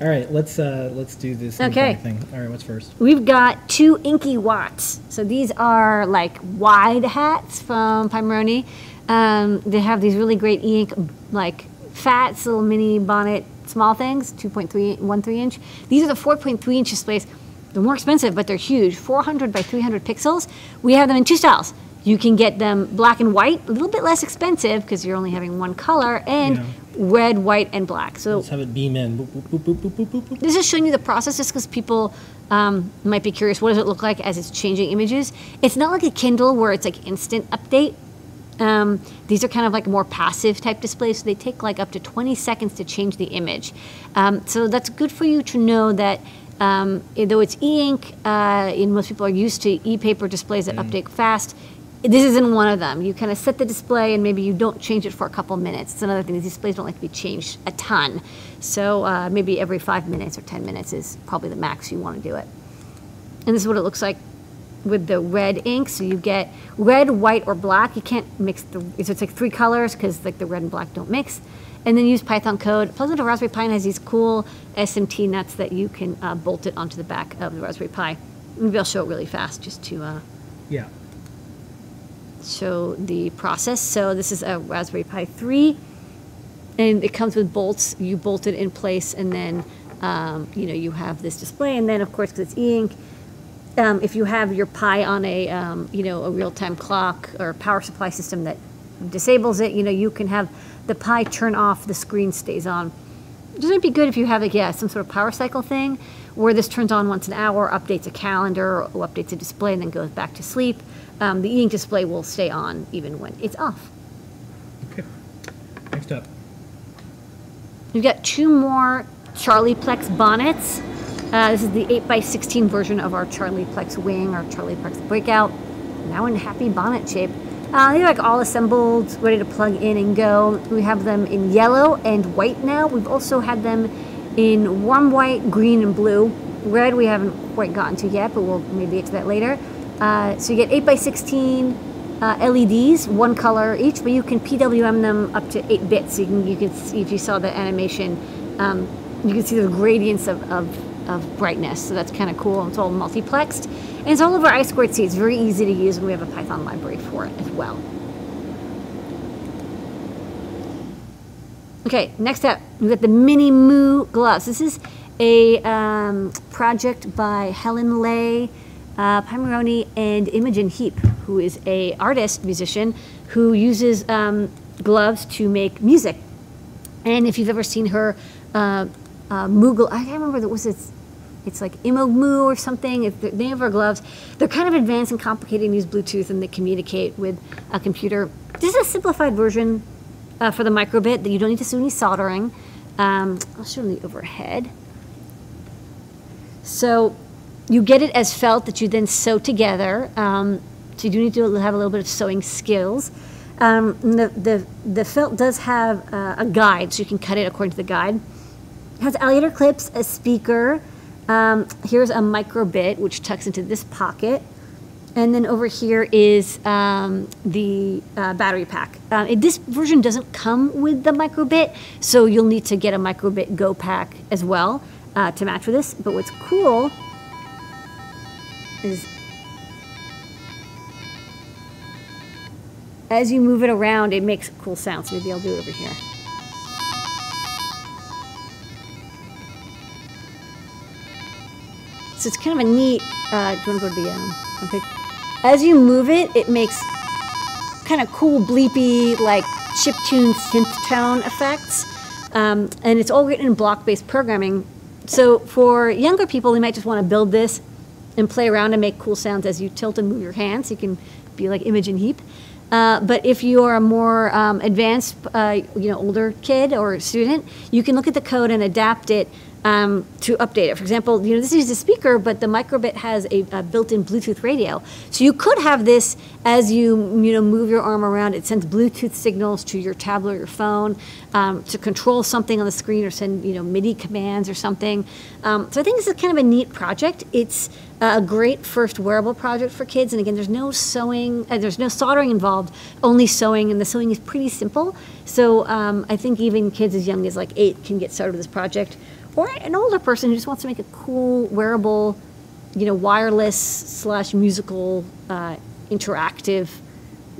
All right, let's uh, let's do this Okay. thing. All right, what's first? We've got two Inky wHATs. So these are like wide hats from Pimoroni. Um, they have these really great e-ink, like pHATs, little mini bonnet, small things, 2.313 inch. These are the 4.3 inch displays. They're more expensive, but they're huge, 400 by 300 pixels. We have them in two styles. You can get them black and white, a little bit less expensive because you're only having one color, and Yeah. red, white, and black. So Let's have it beam in. Boop, boop, boop, this is showing you the process just because people um, might be curious what does it look like as it's changing images it's not like a kindle where it's like instant update um, these are kind of like more passive type displays so they take like up to 20 seconds to change the image um, so that's good for you to know that um, though it's e-ink uh, and most people are used to e-paper displays that update fast this isn't one of them. You kind of set the display and maybe you don't change it for a couple minutes. It's another thing. These displays don't like to be changed a ton. So uh, maybe every five minutes or 10 minutes is probably the max you want to do it. And this is what it looks like with the red ink. So you get red, white, or black. You can't mix the, so it's like three colors because like the red and black don't mix. and then use Python code. Pleasant Raspberry Pi has these cool SMT nuts that you can uh, bolt it onto the back of the Raspberry Pi. Maybe I'll show it really fast just to uh, Yeah. Show the process. So this is a Raspberry Pi 3, and it comes with bolts. You bolt it in place, and then um, you know you have this display. And then, of course, because it's e-ink, um, if you have your Pi on a um, you know a real-time clock or power supply system that disables it, you know you can have the Pi turn off, the screen stays on. Doesn't it be good if you have like yeah some sort of power cycle thing where this turns on once an hour, updates a calendar, updates a display, and then goes back to sleep. Um, the e-ink display will stay on even when it's off. Okay. Next up. We've got two more Charlieplex bonnets. Uh, this is the 8x16 version of our Charlieplex wing or Charlieplex breakout. Now in happy bonnet shape. Uh, they're like all assembled, ready to plug in and go. We have them in yellow and white now. We've also had them in warm white, green, and blue. Red we haven't quite gotten to yet, but we'll maybe get to that later. Uh, so you get 8 by 16 uh, LEDs, one color each, but you can PWM them up to 8 bits. You can, you can see, if you saw the animation, um, you can see the gradients of, of, of brightness. So that's kind of cool. It's all multiplexed. And it's all over I squared C. It's very easy to use, and we have a Python library for it as well. Okay, next up, we've got the Mini.Mu gloves. This is a um, project by Helen Leigh, uh, Pimoroni, and Imogen Heap, who is a artist, musician, who uses um, gloves to make music. And if you've ever seen her uh, uh, Moogle, I can't remember, that was it, it's like Imo or something, the name of her gloves. They're kind of advanced and complicated and use Bluetooth and they communicate with a computer. This is a simplified version uh, for the microbit that you don't need to do any soldering. Um, I'll show you the overhead. So you get it as felt that you then sew together. Um, so you do need to have a little bit of sewing skills. Um, the, the, the felt does have uh, a guide, so you can cut it according to the guide. It has alligator clips, a speaker. Um, here's a microbit, which tucks into this pocket. And then over here is um, the uh, battery pack. Uh, it, this version doesn't come with the microbit, so you'll need to get a microbit Go pack as well uh, to match with this. But what's cool is as you move it around, it makes cool sounds. Maybe I'll do it over here. So it's kind of a neat. Uh, do you want to go to the um, okay. As you move it, it makes kind of cool bleepy like chiptune synth tone effects, um, and it's all written in block-based programming. So for younger people, they might just want to build this and play around and make cool sounds as you tilt and move your hands. You can be like Imogen Heap. Uh, but if you are a more um, advanced, uh, you know, older kid or student, you can look at the code and adapt it um, to update it. For example, you know, this is a speaker, but the microbit has a, a, built-in Bluetooth radio. So you could have this as you, you know, move your arm around. It sends Bluetooth signals to your tablet or your phone um, to control something on the screen or send, you know, MIDI commands or something. Um, so I think this is kind of a neat project. It's a great first wearable project for kids. And again, there's no sewing, uh, there's no soldering involved, only sewing, and the sewing is pretty simple. So um, I think even kids as young as like eight can get started with this project or an older person who just wants to make a cool wearable, you know, wireless slash musical uh, interactive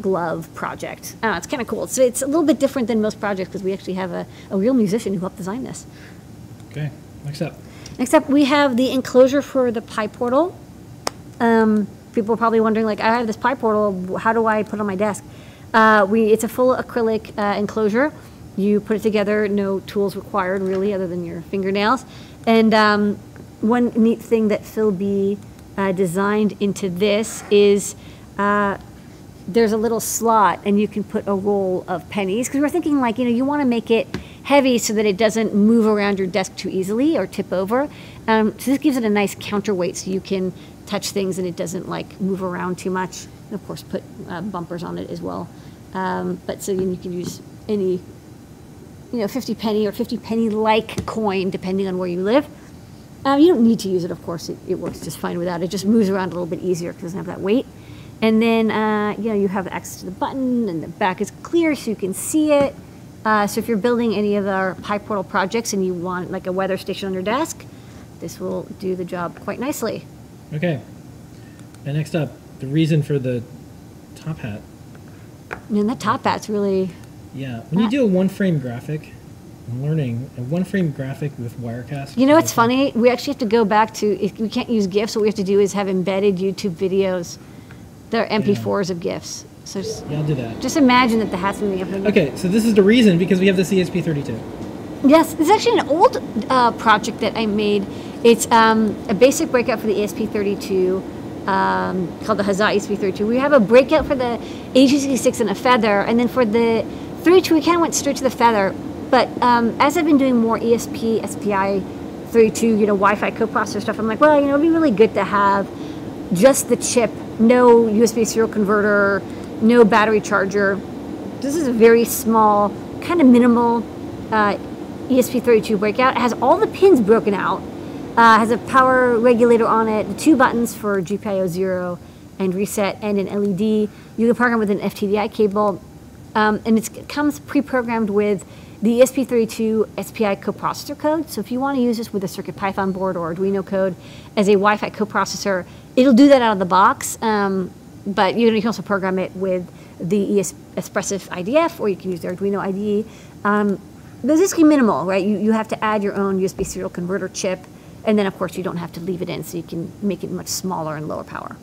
glove project. It's kind of cool. So it's a little bit different than most projects because we actually have a, a real musician who helped design this. Okay, next up. Next up, we have the enclosure for the PyPortal. Um, people are probably wondering, like, I have this PyPortal, how do I put on my desk? Uh, we, it's a full acrylic uh, enclosure. You put it together, no tools required really other than your fingernails. And um, one neat thing that Phil B uh, designed into this is uh, there's a little slot and you can put a roll of pennies because we're thinking like, you know, you want to make it heavy so that it doesn't move around your desk too easily or tip over. Um, so this gives it a nice counterweight so you can touch things and it doesn't like move around too much. And of course, put uh, bumpers on it as well. Um, but so you can use any you know, 50 penny or 50 penny like coin, depending on where you live. Um, you don't need to use it, of course. It, it, works just fine without. It just moves around a little bit easier because it doesn't have that weight. And then, uh, you know, you have access to the button, and the back is clear so you can see it. Uh, so if you're building any of our PyPortal projects and you want like a weather station on your desk, this will do the job quite nicely. Okay. And next up, the reason for the top hat. And the top hat's really, Yeah, when you do a one frame graphic, I'm learning a one frame graphic with Wirecast. you know what's funny? We actually have to go back to, if we can't use GIFs, what we have to do is have embedded YouTube videos. They're MP4s of GIFs. So just, Yeah, I'll do that. just imagine that the hat's moving up. and- Okay, so this is the reason because we have the ESP32. Yes, it's actually an old uh, project that I made. It's um, a basic breakout for the ESP32 um, called the Huzzah ESP32. We have a breakout for the 8266 and a feather, and then for the 32, we kind of went straight to the feather. But um, as I've been doing more ESP, SPI 32, you know, Wi-Fi coprocessor stuff, I'm like, well, you know, it'd be really good to have just the chip, no USB serial converter, no battery charger. This is a very small, kind of minimal uh, ESP32 breakout. It has all the pins broken out. Uh, has a power regulator on it, two buttons for GPIO 0 and reset, and an LED. You can program with an FTDI cable, um, and it comes pre-programmed with the E ESP32 SPI coprocessor code. So if you want to use this with a CircuitPython board or Arduino code as a Wi-Fi coprocessor, it'll do that out of the box. Um, but you, know, you can also program it with the ES Espressif IDF, or you can use the Arduino IDE. Um, this is minimal, right? You, you have to add your own USB serial converter chip, and then of course you don't have to leave it in, so you can make it much smaller and lower power.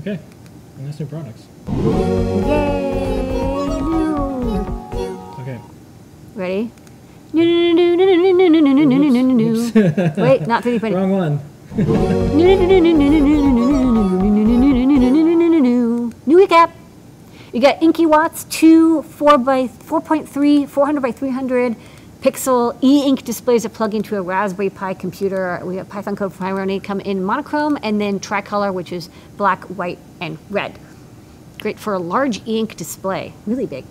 Okay, and that's new products. Okay. Ready? (laughs) Wait, not 3D printing. Wrong one. (laughs) New recap. You got Inky wHATs, two 4 by 4.3, 400 by 300 pixel e-ink displays that plug into a Raspberry Pi computer. We have Python code for Irony come in monochrome and then tricolor, which is black, white, and red. Great for a large e-ink display, really big.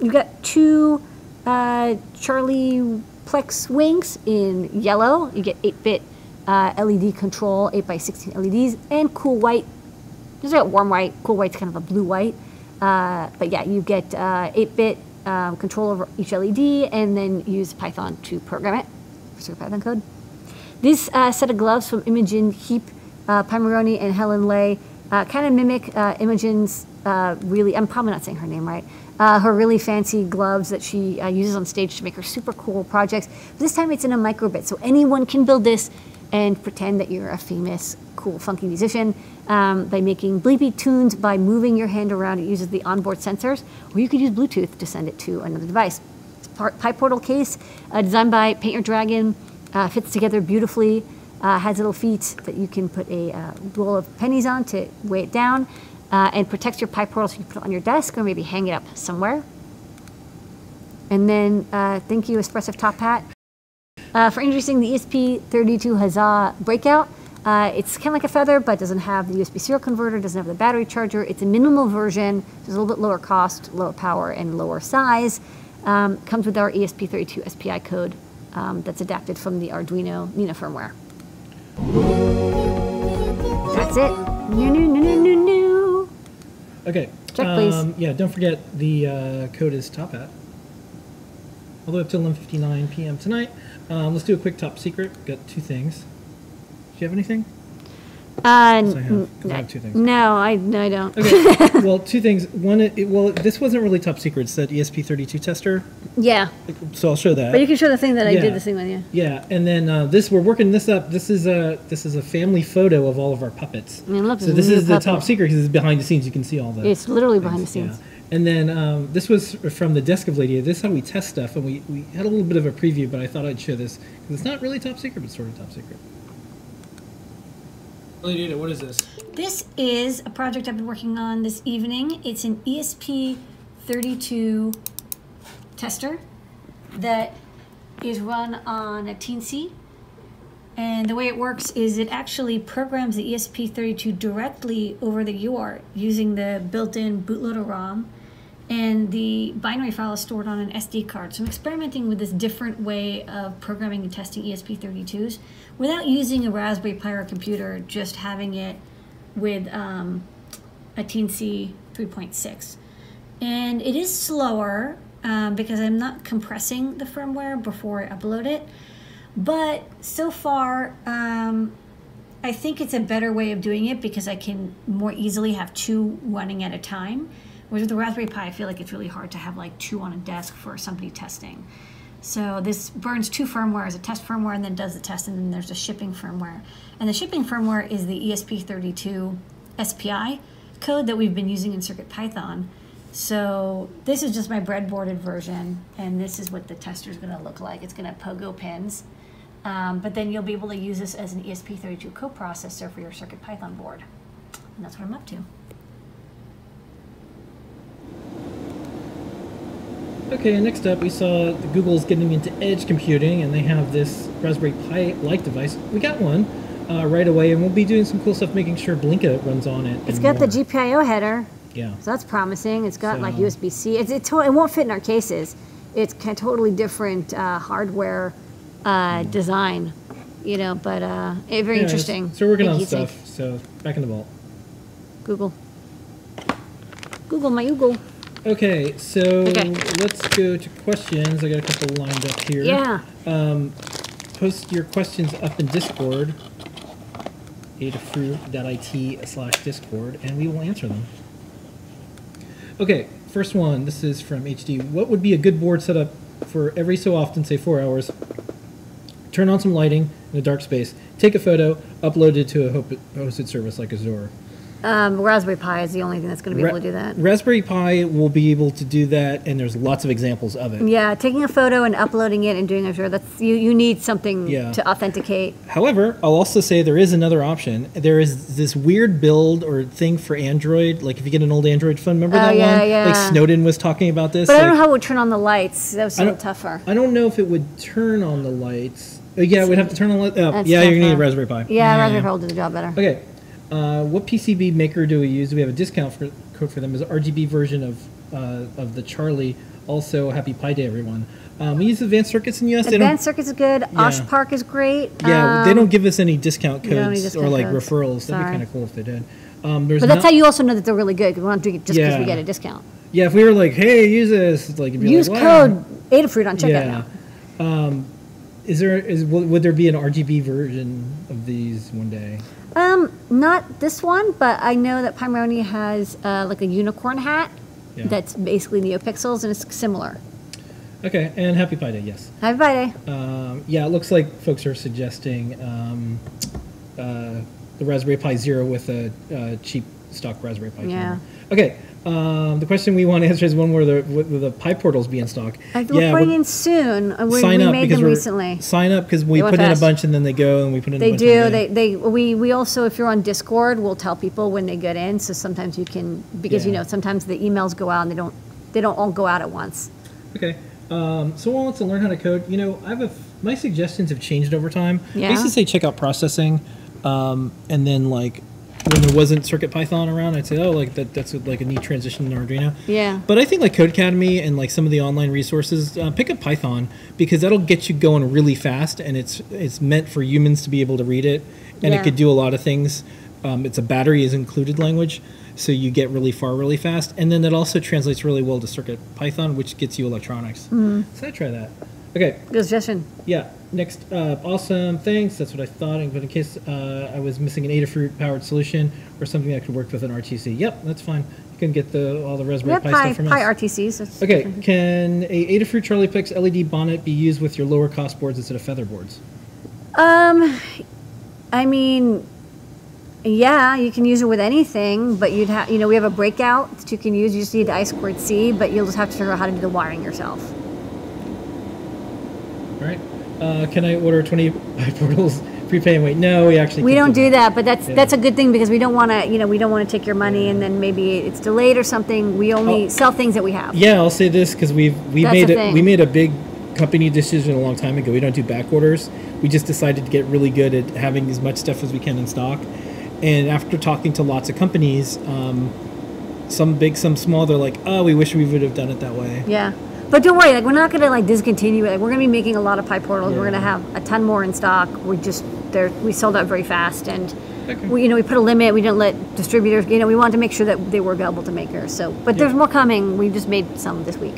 You got two uh, Charlie Plex wings in yellow. You get 8-bit uh, LED control, 8 by 16 LEDs, and cool white. There's got warm white. Cool white's kind of a blue white. Uh, but yeah, you get 8-bit um, control over each LED, and then use Python to program it Python code. This uh, set of gloves from Imogen Heap, uh, Pimoroni, and Helen Leigh uh, kind of mimic uh, Imogen's uh, really, I'm probably not saying her name right, uh, her really fancy gloves that she uh, uses on stage to make her super cool projects. But This time it's in a microbit, so anyone can build this and pretend that you're a famous, cool, funky musician um, by making bleepy tunes by moving your hand around. It uses the onboard sensors, or you could use Bluetooth to send it to another device. It's part PyPortal case uh, designed by Paint Your Dragon, uh, fits together beautifully, uh, has little feet that you can put a uh, roll of pennies on to weigh it down, uh, and protects your PyPortal so you can put it on your desk or maybe hang it up somewhere. And then uh, thank you, Espressif Top Hat, for introducing the ESP32 Huzzah breakout. Uh, it's kind of like a feather, but doesn't have the USB serial converter, doesn't have the battery charger. It's a minimal version, so it's a little bit lower cost, lower power, and lower size. Um, comes with our ESP32 SPI code um, that's adapted from the Arduino Nina firmware. That's it. Okay. Check, please. Um, yeah, don't forget the uh, code is top hat. All the way up till 11:59 p.m. tonight. Um, let's do a quick top secret. Got two things. Do you have anything? Uh, Yes, I have, I have two things. No, I, no, I don't. Okay. (laughs) well, two things. One, it, well, this wasn't really top secret. It's that ESP32 tester. Yeah, So I'll show that. but you can show the thing that I did this thing with you. Yeah, and then uh, this we're working this up. This is a this is a family photo of all of our puppets. I mean, look, so this is the top secret because it's behind the scenes. You can see all the. It's literally behind the scenes. Yeah. And then um, this was from the desk of Lady. This is how we test stuff, and we, we had a little bit of a preview, but I thought I'd show this because it's not really top secret, but sort of top secret. Lady, what is this? This is a project I've been working on this evening. It's an ESP32 tester that is run on a Teensy. And the way it works is it actually programs the ESP32 directly over the UART using the built-in bootloader ROM. And the binary file is stored on an SD card. So I'm experimenting with this different way of programming and testing E ESP32s without using a Raspberry Pi or computer, just having it with um, a Teensy 3.6. And it is slower. um, because I'm not compressing the firmware before I upload it. But so far, um, I think it's a better way of doing it because I can more easily have two running at a time. With the Raspberry Pi, I feel like it's really hard to have like two on a desk for somebody testing. So this burns two firmware as a test firmware and then does the test, and then there's a shipping firmware. And the shipping firmware is the ESP32 SPI code that we've been using in CircuitPython. So this is just my breadboarded version, and this is what the tester is going to look like. It's going to pogo pins, um, but then you'll be able to use this as an ESP32 coprocessor for your CircuitPython board. And that's what I'm up to. Okay, next up, we saw Google's getting into edge computing, and they have this Raspberry Pi-like device. We got one uh, right away, and we'll be doing some cool stuff, making sure Blinka runs on it. It's got the. GPIO header, Yeah. so that's promising. It's got like USB-C. It's, it, it won't fit in our cases. It's kind of totally different uh, hardware uh, design, you know, but uh, very Yeah, interesting. So we're working on stuff. So back in the vault. Google. Google my Google. Okay, so Okay. let's go to questions. I got a couple lined up here. Yeah. Um, post your questions up in Discord. adafruit.it slash Discord, and we will answer them. Okay, first one. This is from HD. What would be a good board setup for every so often, say four hours? Turn on some lighting in a dark space, take a photo, upload it to a hosted service like Azure. Um, Raspberry Pi is the only thing that's going to be Ra- able to do that. Raspberry Pi will be able to do that, and there's lots of examples of it. Yeah, taking a photo and uploading it and doing Azure, that's you, you need something Yeah. to authenticate. However, I'll also say there is another option. There is this weird build or thing for Android. Like if you get an old Android phone, remember Oh, that yeah, one? yeah. Like Snowden was talking about this. But I don't know how it would turn on the lights. That was a little tougher. I don't know if it would turn on the lights. Oh, yeah, we'd have to turn on. That's yeah, you're gonna need a. Raspberry Pi. Yeah, Raspberry Pi will do the job better. Okay. Uh, what PCB maker do we use? Do we have a discount for, code for them? Is RGB version of uh, of the Charlie. Also, happy Pi Day, everyone. Um, we use Advanced Circuits in the US. Advanced Circuits is good. Osh Park is great. Yeah, they Um, don't give us any discount don't codes or like codes. referrals. That'd be kind of cool if they did. Um, there's But that's how you also know that they're really good we're not doing it just because Yeah. we get a discount. Yeah, if we were like, hey, use this, like it'd be Use like, wow. code Adafruit on checkout Yeah. now. Um, is there is would there be an RGB version of these one day? Um, not this one, but I know that Pimoroni has uh, like a unicorn hat Yeah. that's basically NeoPixels and it's similar. Okay, and happy Pi Day, yes. Happy Pi Day. Um, yeah, it looks like folks are suggesting um, uh, the Raspberry Pi Zero with a uh, cheap stock Raspberry Pi. Yeah. camera. Okay. Um, the question we want to answer is when will the will the PyPortals be in stock? I think we're putting in soon. Uh, We, sign we up made them recently. sign up because we put in a bunch and then they go and we put in. a They bunch do. They, they we, we also if you're on Discord, we'll tell people when they get in. So sometimes you can because you know sometimes the emails go out and they don't they don't all go out at once. Okay. Um, someone wants to learn how to code. You know, I have a, my suggestions have changed over time. I used Yeah? to say check out processing, um, and then like when there wasn't CircuitPython around, I'd say, oh, like that that's like a neat transition in Arduino. Yeah. But I think like Codecademy and like some of the online resources, uh, pick up Python because that'll get you going really fast, and it's it's meant for humans to be able to read it, and Yeah. it could do a lot of things. Um, it's a battery is included language, so you get really far really fast, and then it also translates really well to Circuit Python, which gets you electronics. Mm-hmm. So I try that. Okay, Good suggestion. yeah. Next up, awesome. Thanks. That's what I thought. But in case uh, I was missing an Adafruit powered solution or something that could work with an RTC, yep, that's fine. You can get the all the Raspberry Pi, Pi, stuff from Pi us. RTCs. Okay, can a Adafruit CharliePlex LED bonnet be used with your lower cost boards instead of feather boards? Um, I mean, yeah, you can use it with anything, but you'd have, you know, we have a breakout that you can use. You just need the I squared C, but you'll just have to figure out how to do the wiring yourself. All right. Uh, can I order 20 (laughs) portals prepay and wait? No, we actually We don't do that, but that's Yeah. that's a good thing because we don't want to, you know, we don't want to take your money and then maybe it's delayed or something. We only Oh. sell things that we have. Yeah, I'll say this because we've we That's made a, we made a big company decision a long time ago. We don't do back orders. We just decided to get really good at having as much stuff as we can in stock. And after talking to lots of companies, um, some big, some small, they're like, "Oh, we wish we would have done it that way." Yeah. But don't worry, like we're not gonna like discontinue it. Like, we're gonna be making a lot of PyPortals. We're gonna have a ton more in stock. We just they're we sold out very fast and Okay. we you know we put a limit. We didn't let distributors. You know we wanted to make sure that they were available to makers. So, but there's more coming. We just made some this week.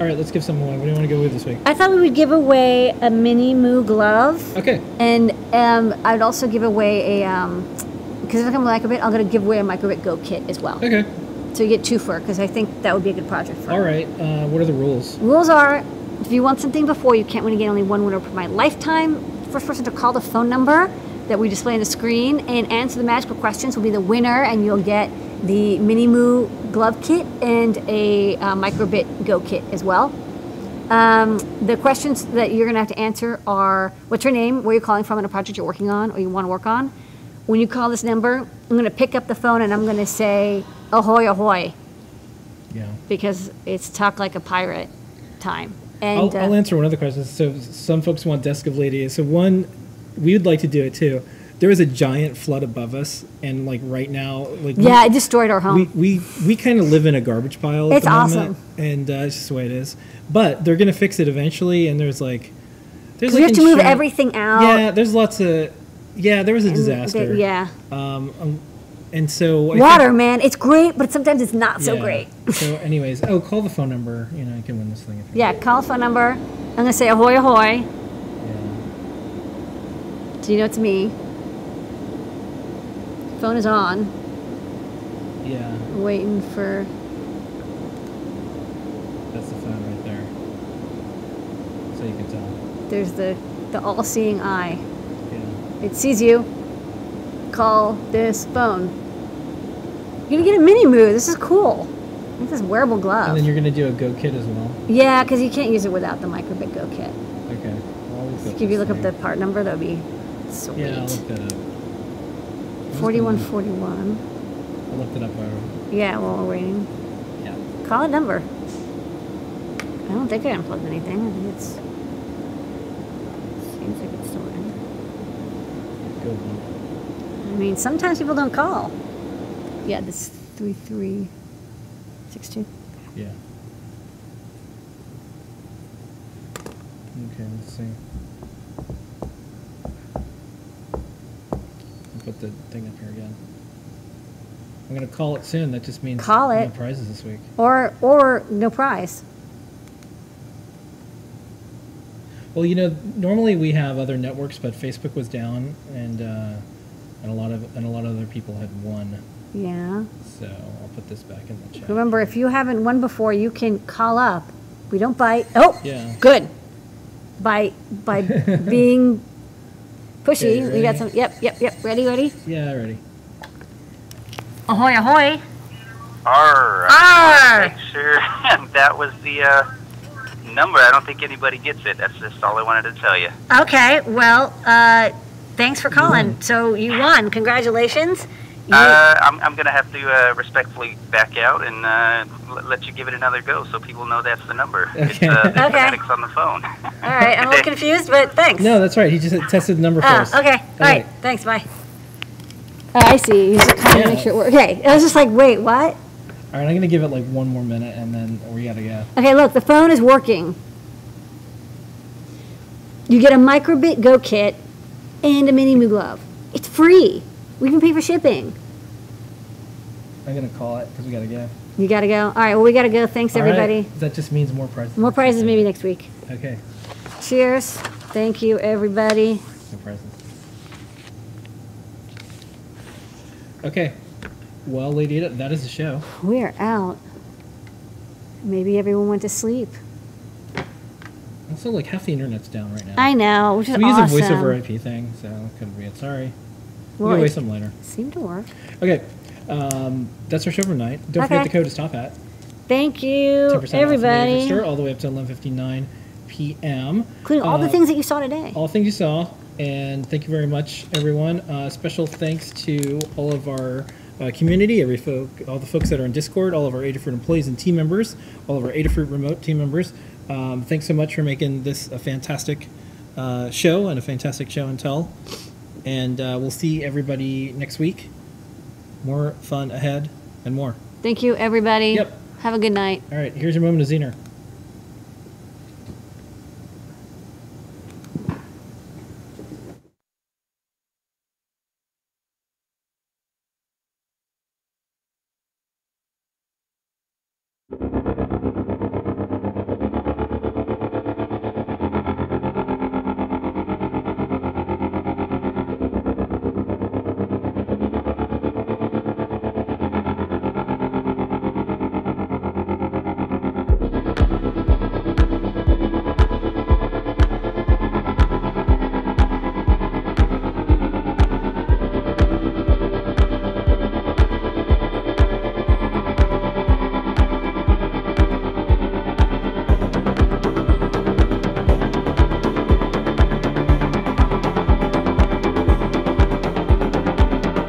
All right, let's give some away. What do you want to go with this week? I thought we would give away a Mini.Mu glove. Okay. And um, I'd also give away a, um, because if I'm a microbit, I'm going to give away a microbit Go kit as well. Okay. So you get two for, it because I think that would be a good project for All right. Uh, what are the rules? Rules are, if you want something before, you can't win again. Only one winner per my lifetime. First person to call the phone number that we display on the screen and answer the magical questions will be the winner, and you'll get the Mini.Mu glove kit and a uh, Microbit Go kit as well. Um, the questions that you're going to have to answer are what's your name, where you're calling from, and a project you're working on or you want to work on. When you call this number, I'm going to pick up the phone and I'm going to say, ahoy, ahoy, Yeah. because it's talk like a pirate time. I'll, And I'll uh, answer one of the questions. So some folks want Desk of Lady. So one, we would like to do it too. There is a giant flood above us, and like right now, like we- yeah, it destroyed our home. we we, we kind of live in a garbage pile. At It's the moment, awesome. and uh, it's just the way it is. But they're gonna fix it eventually, and there's like, there's we like have to move everything out. Yeah, there's lots of, yeah, there was a disaster. the- yeah. Um, um, and so I Water, think- man, it's great, but sometimes it's not so yeah. great. (laughs) so, anyways, oh, call the phone number. You know, I can win this thing. Yeah, call the phone number. I'm gonna say ahoy, ahoy. Yeah. So you know it's me. Phone is on. Yeah, Waiting for. that's the phone right there. So you can tell. There's the the all-seeing eye. Yeah. It sees you. Call this phone. You're gonna get a Mini.Mu. This is cool. Look at this wearable glove. And then you're gonna do a Go Kit as well. yeah, because you can't use it without the Microbit Go kit. Okay. Well, If you this look up the part number, that would be sweet. Yeah, I'll look that up. I 4141. I looked it up already. Yeah, while we're waiting. Yeah. Call a number. I don't think I unplugged anything. I think it's. Seems like it's still in. Good one. I mean, sometimes people don't call. Yeah, this three three six two. Yeah. Okay, let's see. I'll put the thing up here again. I'm gonna call it soon. That just means Call no it. prizes this week. Or or no prize. Well, you know, normally we have other networks, but Facebook was down, and uh, and a lot of and a lot of other people had won. Yeah. So I'll put this back in the chat. Remember, if you haven't won before, you can call up. We don't bite. Oh, Yeah. good. By by (laughs) being pushy, Okay, we got some. Yep, yep, yep. Ready, ready. Yeah, ready. Ahoy, ahoy! Arr. Arr. Make sure (laughs) that was the uh, number. I don't think anybody gets it. That's just all I wanted to tell you. Okay, well, uh, thanks for calling. So you won. Congratulations. You, Uh, I'm, I'm going to have to uh, respectfully back out and uh, l- let you give it another go so people know that's the number. It's uh, the (laughs) Okay. fanatics on the phone. all right, I'm a little (laughs) confused, but thanks. No, that's right. He just tested the number Oh, first. okay. All right. Okay. Thanks. Bye. Oh, I see. You just kind of Yeah. make sure it works. Okay. I was just like, wait, what? All right, I'm gonna give it like one more minute, and then we gotta go. Okay, look, the phone is working. You get a Microbit Go kit and a Mini.Mu glove. It's free. We can pay for shipping. I'm gonna call it because we gotta go. You gotta go. All right. Well, we gotta go. Thanks, All right, everybody. That just means more prizes. More prizes maybe next week. Okay, Cheers. Thank you, everybody. no prizes. Okay. Well, Lady Ada, that is the show. We are out. Maybe everyone went to sleep. Also, like half the internet's down right now. I know, which is we use a voiceover IP thing, so couldn't be it. Sorry. We'll away some later. seemed to work. Okay. Um, that's our show for tonight. Don't Okay. forget the code is top hat. Thank you, 10% off the everybody, Store, all the way up to 11:59 p.m. including all the Uh, things that you saw today. all things you saw. And thank you very much, everyone. Uh, special thanks to all of our uh, community, every folk, all the folks that are in Discord, all of our Adafruit employees and team members, all of our Adafruit remote team members. Um, thanks so much for making this a fantastic uh, show and a fantastic show and tell. And uh, we'll see everybody next week. More fun ahead and more. Thank you, everybody. Yep. Have a good night. All right, here's your moment of Zener.